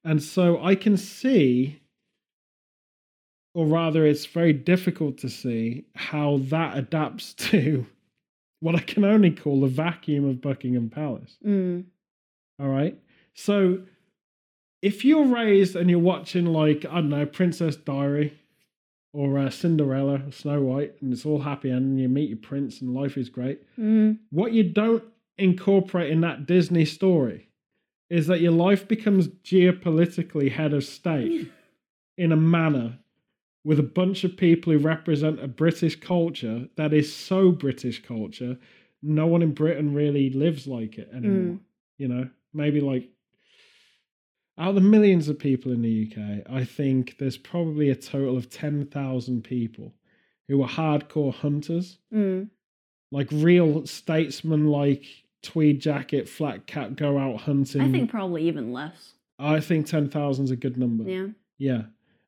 B: And so I can see, or rather, it's very difficult to see how that adapts to what I can only call the vacuum of Buckingham Palace.
A: Mm.
B: All right. So if you're raised and you're watching, like, I don't know, Princess Diary or uh, Cinderella or Snow White, and it's all happy and you meet your prince and life is great,
A: Mm.
B: what you don't incorporate in that Disney story is that your life becomes geopolitically head of state in a manner with a bunch of people who represent a British culture that is so British culture, no one in Britain really lives like it anymore. You know, maybe like out of the millions of people in the UK, I think there's probably a total of 10,000 people who are hardcore hunters.
A: Mm.
B: like real statesmen like tweed jacket flat cap go out hunting.
A: I think probably even less.
B: i think 10,000 is a good number.
A: Yeah.
B: yeah.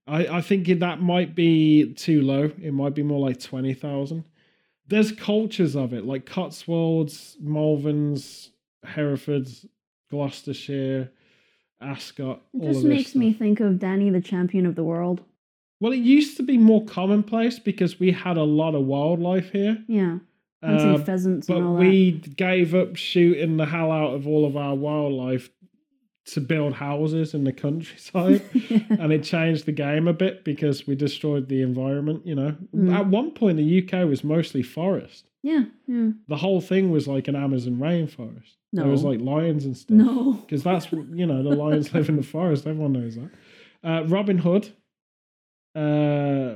B: I i think that might be too low. It might be more like 20,000 there's cultures of it like cotswolds malverns herefords gloucestershire ascot
A: It
B: all
A: just makes me think of Danny the champion of the world.
B: well it used to be more commonplace because we had a lot of wildlife here
A: Yeah.
B: Uh,
A: pheasants
B: but
A: and all
B: we gave up shooting the hell out of all of our wildlife to build houses in the countryside
A: that.
B: and it changed the game a bit because we destroyed the environment you know
A: Mm.
B: at one point the uk was mostly forest
A: yeah. Yeah.
B: the whole thing was like an amazon rainforest there was like lions and stuff
A: No.
B: because that's you know the lions live in the forest everyone knows that uh, robin hood Uh,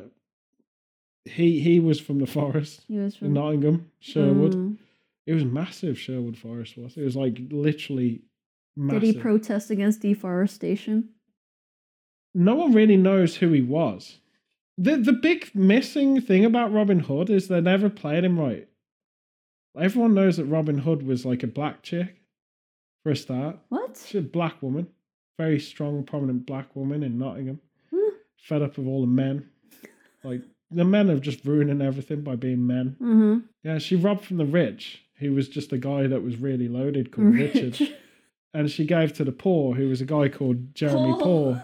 B: he he was from the forest
A: He was from
B: Nottingham, Sherwood.
A: Mm.
B: It was massive. Sherwood Forest was. It was like literally massive.
A: Did he protest against deforestation?
B: no one really knows who he was. The the big missing thing about Robin Hood is they never played him right. Everyone knows that Robin Hood was like a black chick for a start.
A: What?
B: She's a black woman, very strong, prominent black woman in Nottingham. Fed up with all the men. Like the men are just ruining everything by being men.
A: Mm-hmm.
B: Yeah, she robbed from the rich, who was just a guy that was really loaded called Richard. And she gave to the poor, who was a guy called Jeremy Poor.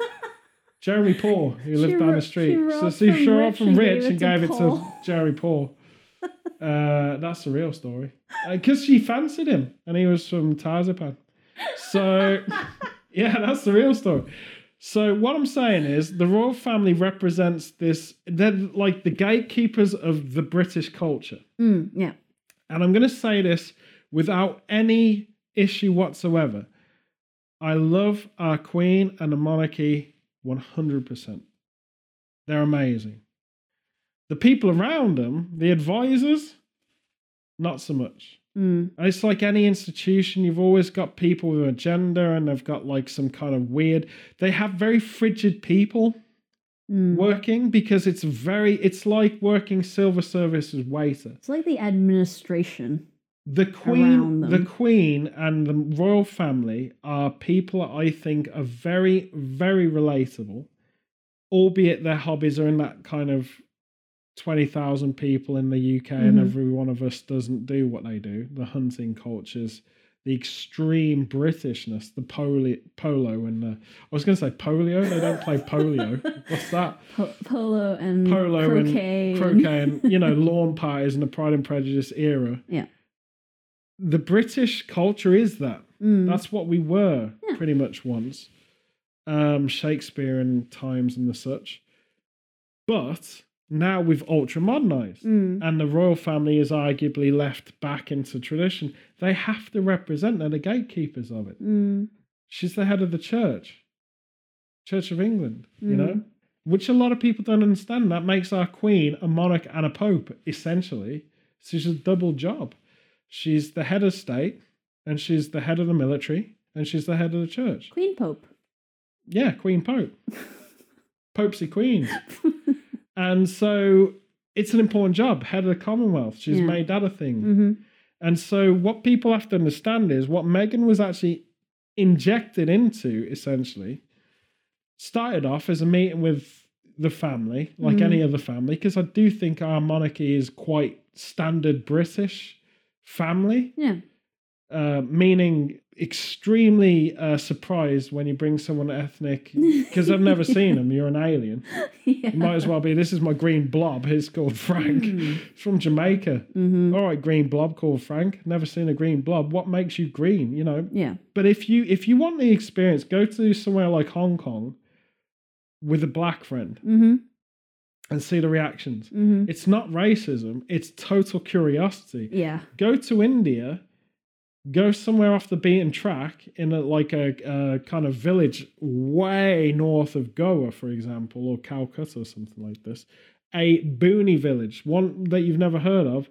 B: Jeremy Poor, who lived
A: She
B: down the street.
A: she
B: so she showed up
A: rich
B: from
A: and
B: rich
A: gave
B: and
A: it to
B: gave it to. Jerry Poor. Uh, that's the real story. Because she fancied him, and he was from Tarzapan. So, yeah, that's the real story. So, what I'm saying is, the royal family represents this, they're like the gatekeepers of the British culture.
A: Mm, yeah.
B: And I'm going to say this without any issue whatsoever. I love our Queen and the monarchy 100%. They're amazing. The people around them, the advisors, not so much.
A: Mm.
B: It's like any institution, you've always got people with an agenda and they've got like some kind of weird, they have very frigid people
A: Mm.
B: working because it's very, it's like working silver service as waiter.
A: It's like the administration.
B: the queen the queen and the royal family are people i think are very very relatable albeit their hobbies are in that kind of 20,000 people in the UK and
A: Mhm.
B: every one of us doesn't do what they do the hunting cultures the extreme britishness the poli- polo and the I was going to say polio they don't play polio what's that
A: Po- polo and
B: Polo and
A: croquet. and-
B: croquet and you know lawn parties and the pride and prejudice era
A: Yeah.
B: the british culture is that
A: Mm.
B: that's what we were
A: Yeah.
B: pretty much once um shakespeare and times and the such but now we've ultra modernized
A: Mm.
B: and the royal family is arguably left back into tradition. They have to represent they're the gatekeepers of it.
A: Mm.
B: she's the head of the church. Church of england you
A: Mm.
B: know? Which a lot of people don't understand. That makes our queen a monarch and a pope essentially. She's a double job. She's the head of state and she's the head of the military and she's the head of the church.
A: Queen Pope.
B: yeah queen pope. Popesy queens and so it's an important job head of the commonwealth she's
A: Yeah.
B: made that a thing
A: hmm
B: and so, what people have to understand is what Meghan was actually injected into, essentially, started off as a meeting with the family, like
A: Mhm.
B: any other family, because I do think our monarchy is quite standard British family,
A: Yeah.
B: Uh, meaning extremely uh, surprised when you bring someone ethnic, because I've never seen them, you're an alien.
A: yeah.
B: You might as well be, this is my green blob, he's called Frank,
A: Mm.
B: from Jamaica.
A: hmm
B: All right, green blob called Frank. Never seen a green blob. What makes you green? You know.
A: Yeah.
B: But if you if you want the experience, go to somewhere like Hong Kong with a black friend
A: hmm
B: and see the reactions.
A: hmm
B: It's not racism. It's total curiosity.
A: Yeah.
B: Go to India. Go somewhere off the beaten track in a, like a, a kind of village way north of Goa, for example, or Calcutta or something like this. A boony village, one that you've never heard of,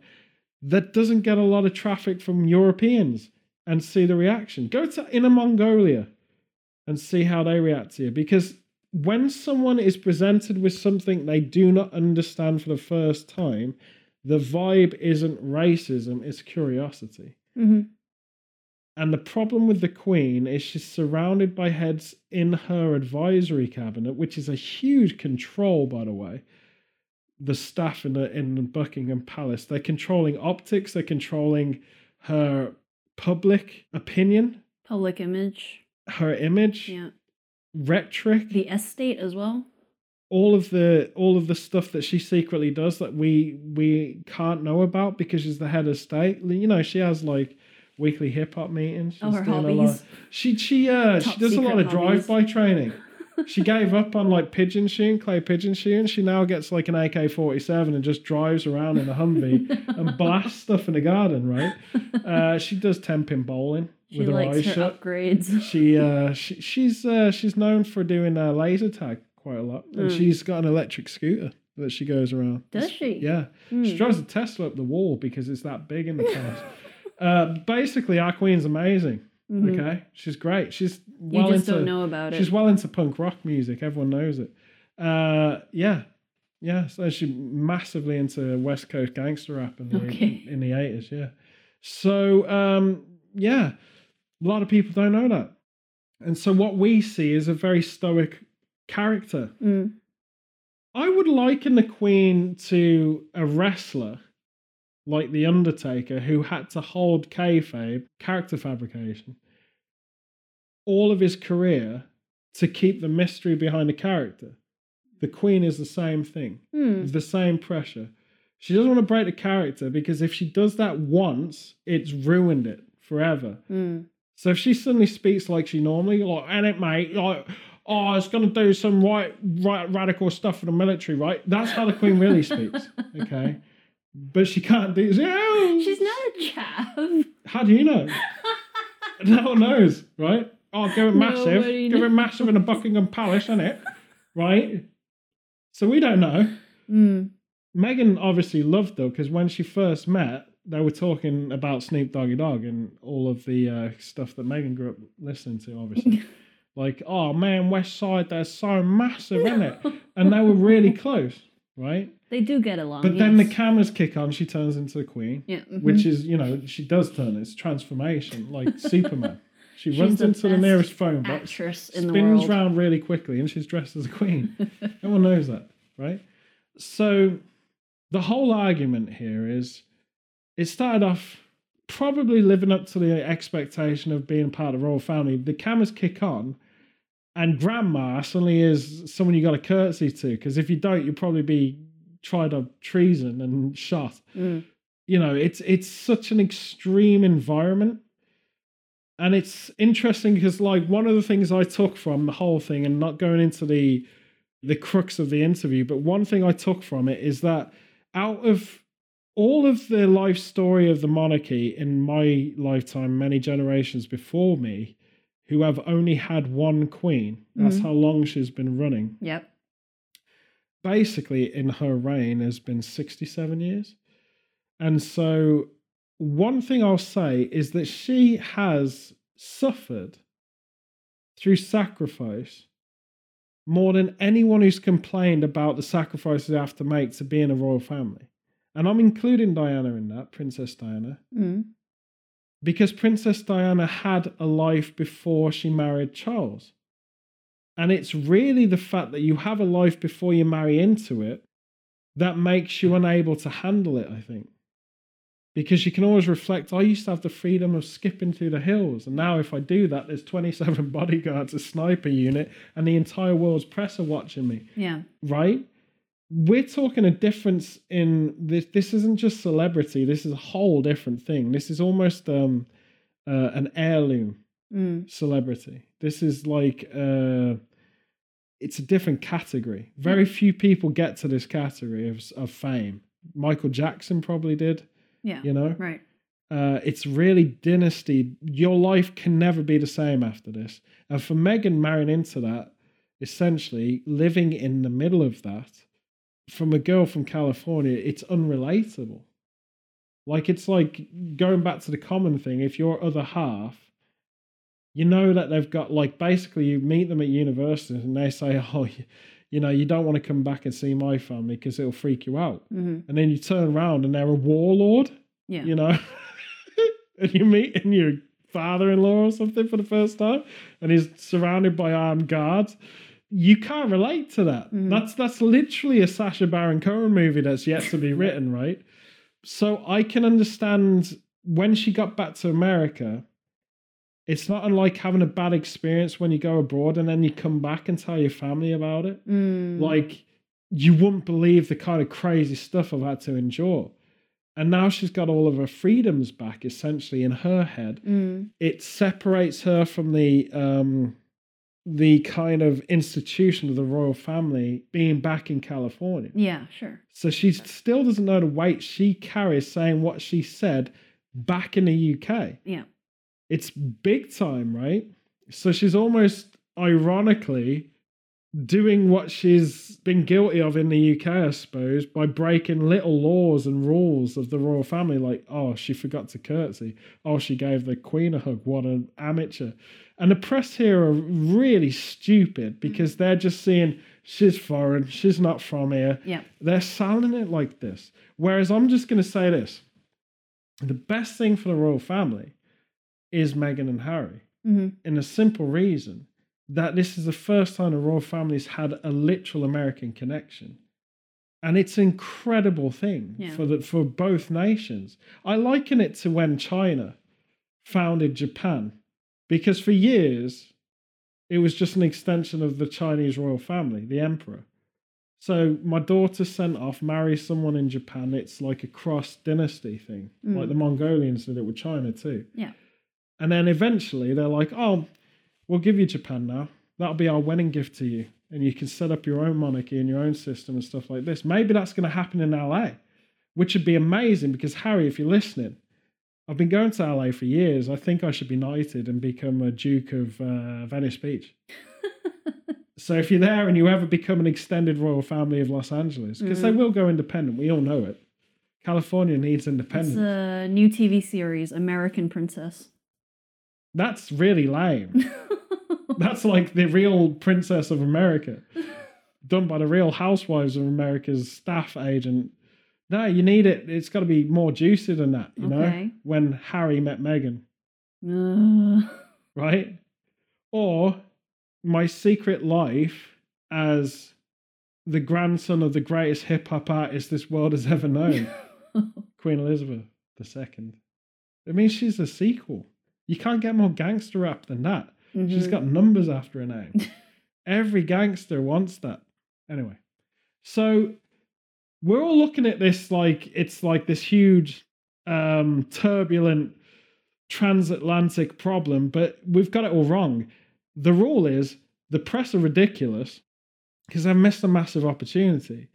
B: that doesn't get a lot of traffic from Europeans, and see the reaction. Go to Inner Mongolia and see how they react to you. Because when someone is presented with something they do not understand for the first time, the vibe isn't racism, it's curiosity.
A: hmm
B: And the problem with the Queen is she's surrounded by heads in her advisory cabinet, which is a huge control, by the way. The staff in the in Buckingham Palace, they're controlling optics, they're controlling her public opinion,
A: Public image.
B: her image,
A: Yeah.
B: rhetoric,
A: The estate as well.
B: all of the all of the stuff that she secretly does that we we can't know about because she's the head of state. You know, she has like weekly hip hop meetings.
A: Oh,
B: She's
A: her
B: doing a lot-
A: hobbies.
B: She she uh she does a lot of drive by training. She gave up on like pigeon shooting, clay pigeon shooting. She now gets like an AK forty seven and just drives around in a Humvee and blasts stuff in the garden. Right? Uh, she does ten pin bowling
A: she
B: with her
A: likes
B: eyes
A: her
B: shut.
A: upgrades.
B: She uh she, she's uh she's known for doing uh, laser tag quite a lot. And
A: Mm.
B: she's got an electric scooter that she goes around.
A: Does
B: It's-
A: she?
B: Yeah.
A: Hmm.
B: She drives a Tesla up the wall because it's that big in the cars. Uh, basically, our queen's amazing.
A: Mhm.
B: Okay, she's great. She's
A: You
B: well
A: just
B: into
A: don't know about it.
B: she's well into punk rock music. Everyone knows it. Uh, yeah, yeah. So she's massively into West Coast gangster rap in the
A: Okay.
B: in the eighties. Yeah. So um, yeah, a lot of people don't know that, and so what we see is a very stoic character.
A: Mm.
B: I would liken the Queen to a wrestler like The Undertaker who had to hold kayfabe, character fabrication, all of his career to keep the mystery behind the character. The Queen is the same thing,
A: Hmm.
B: the same pressure. She doesn't want to break the character because if she does that once, it's ruined it forever.
A: Mm.
B: So if she suddenly speaks like she normally, like, and it mate, like, oh, I was going to do some right, right, radical stuff for the military, right? That's how the Queen really speaks, okay? But she can't do. Yeah.
A: She's not a chav.
B: How do you know? no one knows, right? Oh, give it massive,
A: Nobody
B: give it massive in a Buckingham Palace, isn't it? Right. So we don't know.
A: Mm.
B: Meghan obviously loved though because when she first met, they were talking about Snoop Doggy Dogg and all of the uh, stuff that Meghan grew up listening to. Obviously, like, oh man, West Side, they're so massive, isn't it? And they were really close, right?
A: They do get along.
B: But then the cameras kick on, she turns into a queen,
A: yeah, mhm.
B: which is, you know, she does turn. It's transformation, like Superman. She
A: She's
B: runs
A: the
B: into the nearest phone box,
A: actress in the
B: spins round really quickly, and she's dressed as a queen. Everyone knows that, right? So the whole argument here is it started off probably living up to the expectation of being part of the royal family. The cameras kick on, and grandma suddenly is someone you got to curtsy to because if you don't, you'll probably be tried of treason and shot.
A: Mm.
B: You know, it's it's such an extreme environment. And it's interesting because like one of the things I took from the whole thing and not going into the the crux of the interview, but one thing I took from it is that out of all of the life story of the monarchy in my lifetime, many generations before me, who have only had one queen, that's
A: Mhm.
B: how long she's been running.
A: Yep.
B: Basically, in her reign has been 67 years. And so, one thing I'll say is that she has suffered through sacrifice more than anyone who's complained about the sacrifices they have to make to be in a royal family. And I'm including Diana in that, Princess Diana,
A: Mm.
B: because Princess Diana had a life before she married Charles. And it's really the fact that you have a life before you marry into it that makes you unable to handle it, I think. Because you can always reflect, I used to have the freedom of skipping through the hills. And now, if I do that, there's 27 bodyguards, a sniper unit, and the entire world's press are watching me
A: Yeah.
B: right? We're talking a difference in this. This isn't just celebrity. This is a whole different thing. This is almost um, uh, an heirloom
A: Mm.
B: celebrity. This is like uh, it's a different category. Very few people get to this category of of fame. Michael Jackson probably did.
A: Yeah.
B: You know,
A: Right.
B: uh, it's really dynasty. Your life can never be the same after this. And for Meghan marrying into that, essentially living in the middle of that, from a girl from California, it's unrelatable. Like it's like going back to the common thing. If your other half, you know that they've got like basically you meet them at university and they say, oh, you, you know, you don't want to come back and see my family because it'll freak you out.
A: hmm
B: And then you turn around and they're a warlord
A: Yeah.
B: you know, and you meet and your father-in-law or something for the first time, and he's surrounded by armed guards. You can't relate to that.
A: Mhm.
B: That's that's literally a Sacha Baron Cohen movie that's yet to be written, right? So I can understand when she got back to America. It's not unlike having a bad experience when you go abroad and then you come back and tell your family about it
A: Mm.
B: like you wouldn't believe the kind of crazy stuff I've had to endure. And now she's got all of her freedoms back essentially in her head.
A: Mm.
B: It separates her from the um the kind of institution of the royal family being back in California.
A: Yeah. Sure.
B: So she still doesn't know the weight she carries saying what she said back in the UK.
A: Yeah.
B: It's big time, right? So she's almost ironically doing what she's been guilty of in the UK, I suppose, by breaking little laws and rules of the royal family, like, oh, she forgot to curtsy. Oh, she gave the Queen a hug. What an amateur. And the press here are really stupid hmm. because they're just seeing she's foreign, she's not from here.
A: Yeah.
B: They're selling it like this. Whereas I'm just going to say this the best thing for the royal family is Meghan and Harry,
A: hmm
B: in a simple reason that this is the first time the royal family's had a literal American connection. And it's an incredible thing
A: Yeah.
B: for the, for both nations. I liken it to when China founded Japan, because for years it was just an extension of the Chinese royal family, the emperor. So my daughter sent off, marry someone in Japan. It's like a cross dynasty thing,
A: Mm.
B: like the Mongolians did it with China too.
A: Yeah.
B: And then eventually they're like, oh, we'll give you Japan now. That'll be our wedding gift to you. And you can set up your own monarchy and your own system and stuff like this. Maybe that's going to happen in LA, which would be amazing because, Harry, if you're listening, I've been going to LA for years. I think I should be knighted and become a Duke of uh, Venice Beach. So if you're there and you ever become an extended royal family of Los Angeles, because they
A: Mhm.
B: will go independent, we all know it. California needs independence.
A: It's a new TV series, American Princess.
B: That's really lame. That's like the real Princess of America, done by the Real Housewives of America's staff agent. No, you need it. It's got to be more juicy than that, you know? When Harry met Meghan,
A: Uh,
B: right? Or my secret life as the grandson of the greatest hip hop artist this world has ever known, Queen Elizabeth II. I mean, she's a sequel. You can't get more gangster rap than that. She's
A: mhm.
B: got numbers after her name. Every gangster wants that. Anyway, so we're all looking at this like it's like this huge, um, turbulent transatlantic problem, but we've got it all wrong. The rule is the press are ridiculous because they've missed a massive opportunity.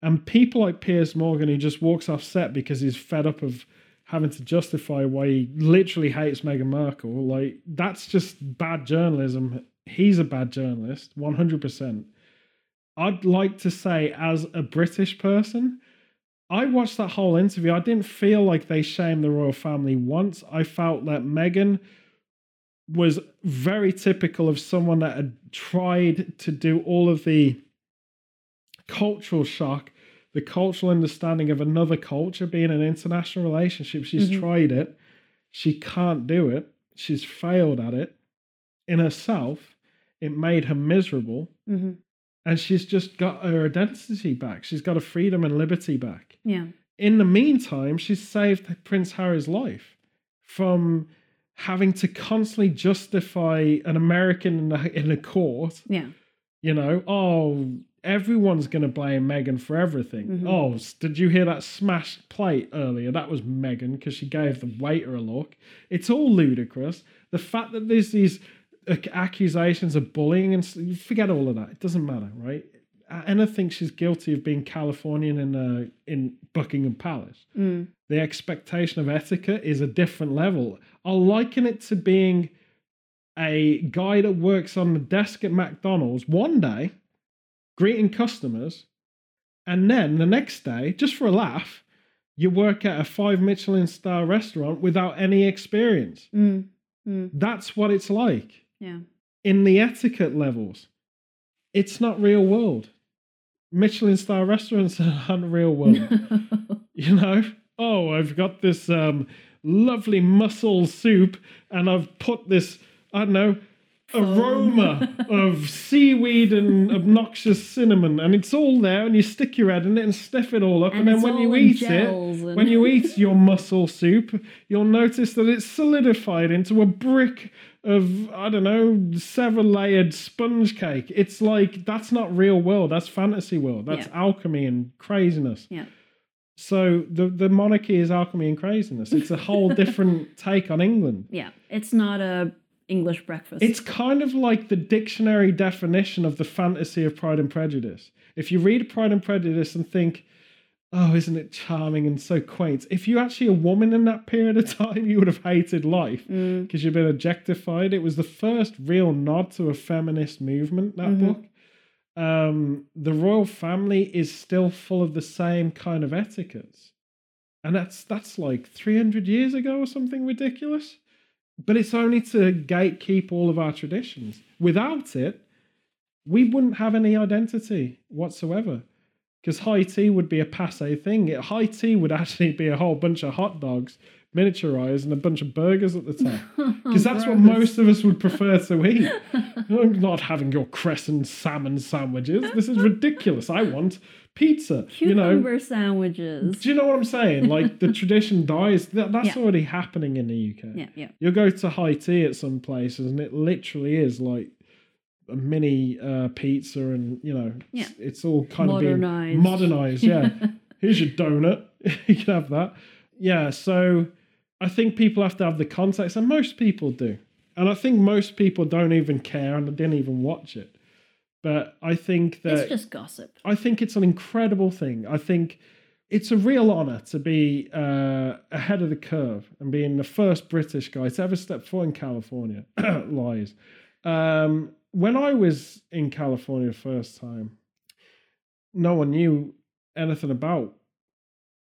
B: And people like Piers Morgan, who just walks off set because he's fed up of having to justify why he literally hates Meghan Markle, like that's just bad journalism. He's a bad journalist, 100%. I'd like to say, as a British person, I watched that whole interview. I didn't feel like they shamed the royal family once. I felt that Meghan was very typical of someone that had tried to do all of the cultural shock, the cultural understanding of another culture being an international relationship. She's
A: Mhm.
B: tried it. She can't do it. She's failed at it. In herself, it made her miserable.
A: Mhm.
B: And she's just got her identity back. She's got her freedom and liberty back.
A: Yeah.
B: In the meantime, she's saved Prince Harry's life from having to constantly justify an American in a, in a court
A: Yeah.
B: you know, oh, everyone's going to blame Meghan for everything.
A: Mhm.
B: Oh, did you hear that smashed plate earlier? That was Meghan because she gave the waiter a look. It's all ludicrous. The fact that there's these accusations of bullying and forget all of that. It doesn't matter, right? Anna thinks she's guilty of being Californian in uh, in Buckingham Palace
A: Mm.
B: the expectation of etiquette is a different level. I'll liken it to being a guy that works on the desk at McDonald's one day, greeting customers, and then the next day, just for a laugh, you work at a five Michelin star restaurant without any experience.
A: Mm. Mm.
B: That's what it's like
A: Yeah.
B: in the etiquette levels. It's not real world. Michelin star restaurants aren't real world. you know oh i've got this um lovely mussel soup and i've put this i don't know. Aroma of seaweed and obnoxious cinnamon and it's all there and you stick your head in it and sniff it all up and, then when you eat it
A: and-
B: when you eat your mussel soup you'll notice that it's solidified into a brick of i don't know seven layered sponge cake it's like that's not real world that's fantasy world that's
A: Yeah.
B: alchemy and craziness
A: Yeah.
B: so the the monarchy is alchemy and craziness. It's a whole different take on England.
A: yeah. It's not a English breakfast.
B: It's kind of like the dictionary definition of the fantasy of Pride and Prejudice. If you read Pride and Prejudice and think, "Oh, isn't it charming and so quaint?" If you're actually a woman in that period of time, you would have hated life
A: Mm.
B: because you've been objectified. It was the first real nod to a feminist movement. That
A: Mhm.
B: book, um, the royal family is still full of the same kind of etiquettes, and that's that's like three hundred years ago or something ridiculous. But it's only to gatekeep all of our traditions. Without it, we wouldn't have any identity whatsoever. Because high tea would be a passe thing. High tea would actually be a whole bunch of hot dogs miniaturized and a bunch of burgers at the top. Because that's what most of us would prefer to eat. I'm not having your crescent salmon sandwiches. This is ridiculous. I want pizza.
A: Cucumber
B: you know,
A: sandwiches.
B: Do you know what I'm saying? Like the tradition dies. That, that's
A: Yeah.
B: already happening in the UK.
A: Yeah, yeah.
B: You'll go to high tea at some places, and it literally is like a mini uh, pizza, and you know, it's, it's all kind
A: Modernized.
B: of being modernized. Yeah, here's your donut. you can have that. Yeah. So I think people have to have the context, and most people do. And I think most people don't even care and they didn't even watch it. But I think that
A: it's just gossip.
B: I think it's an incredible thing. I think it's a real honor to be uh, ahead of the curve and being the first British guy to ever step foot in California. Lies. Um, when I was in California the first time, no one knew anything about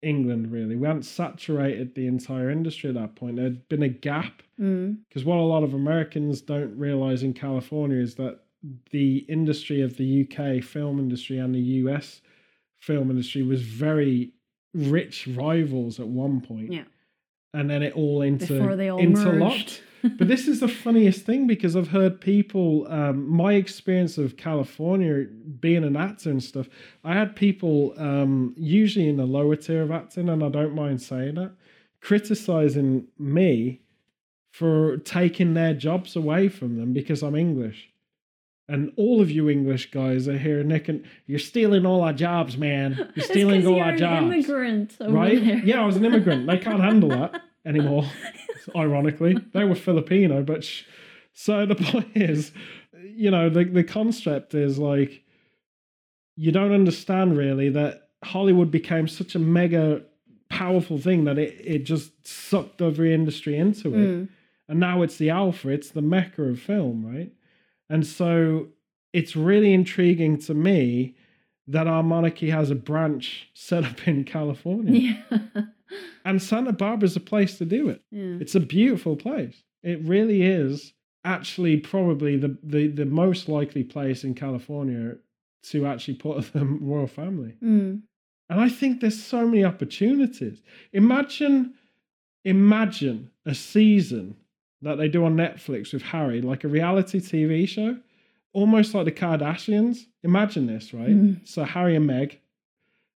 B: England really. We hadn't saturated the entire industry at that point. There'd been a gap
A: Mm.
B: because what a lot of Americans don't realize in California is that the industry of the UK film industry and the US film industry was very rich rivals at one point.
A: Yeah.
B: And then it all inter-
A: all
B: interlocked. but this is the funniest thing because I've heard people, um, my experience of California being an actor and stuff, I had people, um, usually in the lower tier of acting, and I don't mind saying that, criticizing me for taking their jobs away from them because I'm English. And all of you English guys are here, Nick, and you're stealing all our jobs, man. You're stealing all
A: you're
B: our
A: an
B: jobs
A: immigrant
B: right?
A: there.
B: Yeah, I was an immigrant. They can't handle that anymore. Ironically, they were Filipino, but sh- so the point is, you know, the the concept is like you don't understand really that Hollywood became such a mega powerful thing that it it just sucked every industry into it,
A: Mm.
B: and now it's the alpha, it's the mecca of film, right? And so it's really intriguing to me that our monarchy has a branch set up in California.
A: Yeah.
B: And Santa Barbara is a place to do it.
A: yeah.
B: It's a beautiful place. It really is actually probably the, the, the most likely place in California to actually put the royal family.
A: Mm.
B: And I think there's so many opportunities. Imagine, imagine a season that they do on Netflix with Harry, like a reality TV show, almost like the Kardashians. Imagine this, right?
A: Mhm.
B: So Harry and Meg,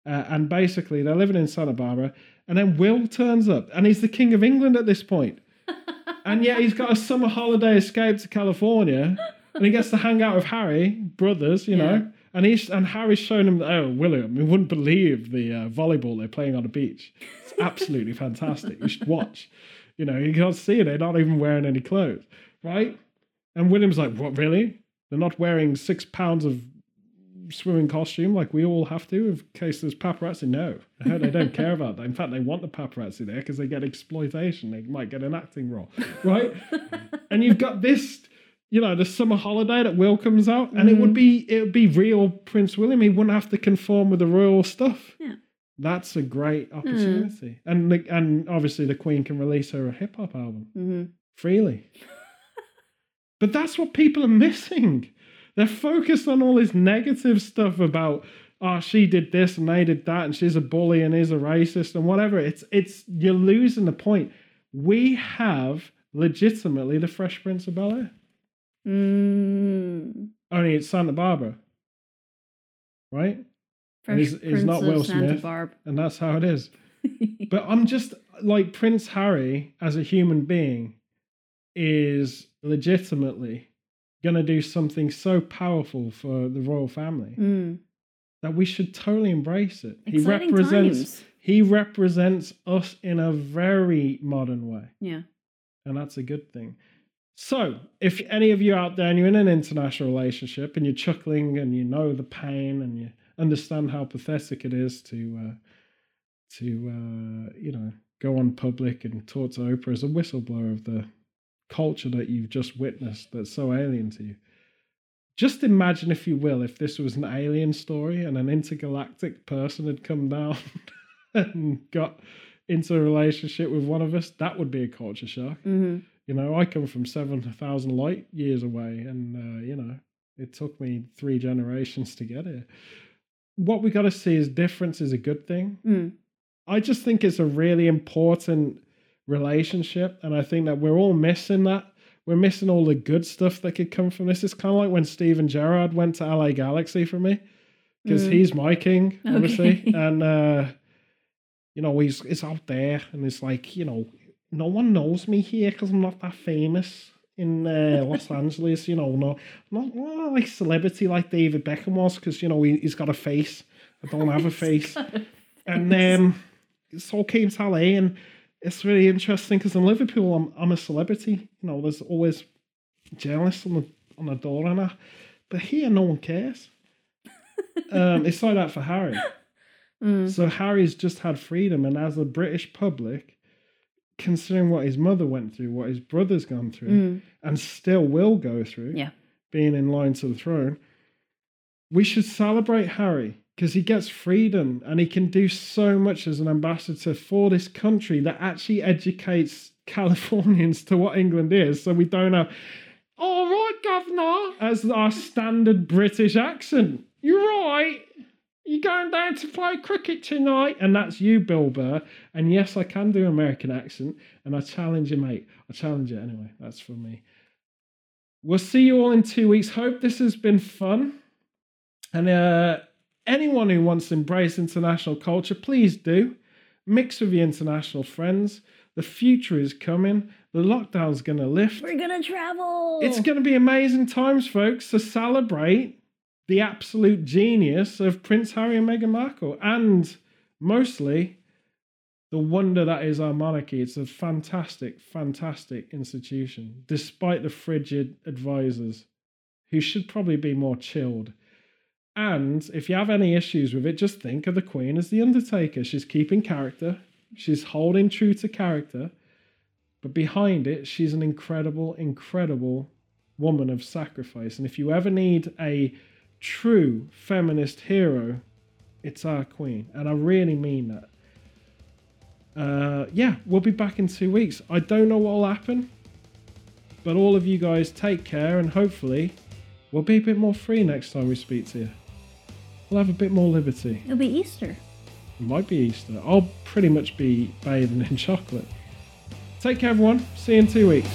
B: uh, and basically they're living in Santa Barbara, and then Will turns up, and he's the king of England at this point, and yet he's got a summer holiday escape to California, and he gets to hang out with Harry, brothers, you
A: Yeah.
B: know. And he's and Harry's showing him, oh William, you wouldn't believe the uh, volleyball they're playing on the beach. It's absolutely fantastic. You should watch. You know, you can't see it. They're not even wearing any clothes, right? And William's like, what, really? They're not wearing six pounds of swimming costume like we all have to in case there's paparazzi. No, No, they don't care about that. In fact, they want the paparazzi there because they get exploitation. They might get an acting role, right? and you've got this, you know, the summer holiday that Will comes out, and it would mm-hmm. be it would be real Prince William. He wouldn't have to conform with the royal stuff.
A: Yeah.
B: That's a great opportunity, and the, and obviously the Queen can release her a hip hop album
A: hmm
B: freely. but that's what people are missing. They're focused on all this negative stuff about oh she did this and they did that and she's a bully and is a racist and whatever. It's it's you're losing the point. We have legitimately the Fresh Prince of Bel Air.
A: Mm.
B: Only it's Santa Barbara. Right?
A: Fresh
B: he's- he's
A: Prince
B: not Will Smith.
A: Barb.
B: And that's how it is. But I'm just like Prince Harry as a human being is legitimately going to do something so powerful for the royal family
A: Mm.
B: that we should totally embrace it. he represents
A: times.
B: he represents us in a very modern way,
A: Yeah.
B: and that's a good thing. So, if any of you out there and you're in an international relationship and you're chuckling and you know the pain and you understand how pathetic it is to uh, to uh, you know go on public and talk to Oprah as a whistleblower of the culture that you've just witnessed that's so alien to you, just imagine, if you will, if this was an alien story and an intergalactic person had come down and got into a relationship with one of us, that would be a culture shock.
A: hmm
B: You know, I come from 7,000 light years away, and, uh, you know, it took me three generations to get here. What we got to see is difference is a good thing.
A: Mm.
B: I just think it's a really important relationship, and I think that we're all missing that. We're missing all the good stuff that could come from this. It's kind of like when Steven Gerrard went to LA Galaxy for me, because
A: Mm.
B: he's my king, obviously,
A: Okay.
B: and uh, you know he's it's out there, and it's like you know no one knows me here because I'm not that famous in uh, Los Angeles. You know, no, not, not like celebrity like David Beckham was, because you know he, he's got a face. I don't have a face and um, so came to LA, and it's really interesting because in Liverpool, I'm I'm a celebrity. You know, there's always journalists on the on the door and that, but here no one cares. um, it's like that for Harry.
A: Mm.
B: So Harry's just had freedom, and as a British public, considering what his mother went through, what his brother's gone through,
A: Mm.
B: and still will go through,
A: Yeah.
B: being in line to the throne, we should celebrate Harry because he gets freedom and he can do so much as an ambassador for this country that actually educates Californians to what England is. So we don't have, all right, governor, as our standard British accent. You're right. You going down to play cricket tonight? And that's you, Bill Burr. And yes, I can do American accent. And I challenge you, mate. I challenge you anyway. That's for me. We'll see you all in two weeks. Hope this has been fun. And uh, anyone who wants to embrace international culture, please do. Mix with your international friends. The future is coming. The lockdown's going to lift.
A: We're gonna travel.
B: It's going to be amazing times, folks, to celebrate the absolute genius of Prince Harry and Meghan Markle and mostly the wonder that is our monarchy. It's a fantastic, fantastic institution, despite the frigid advisors who should probably be more chilled. And if you have any issues with it, just think of the Queen as the Undertaker. She's keeping character, she's holding true to character, but behind it, she's an incredible, incredible woman of sacrifice. And if you ever need a true feminist hero, it's our Queen. And I really mean that. Uh, yeah, we'll be back in two weeks. I don't know what will happen, but all of you guys take care and hopefully we'll be a bit more free next time we speak to you. We'll have a bit more liberty.
A: It'll be Easter.
B: It might be Easter. I'll pretty much be bathing in chocolate. Take care, everyone. See you in two weeks.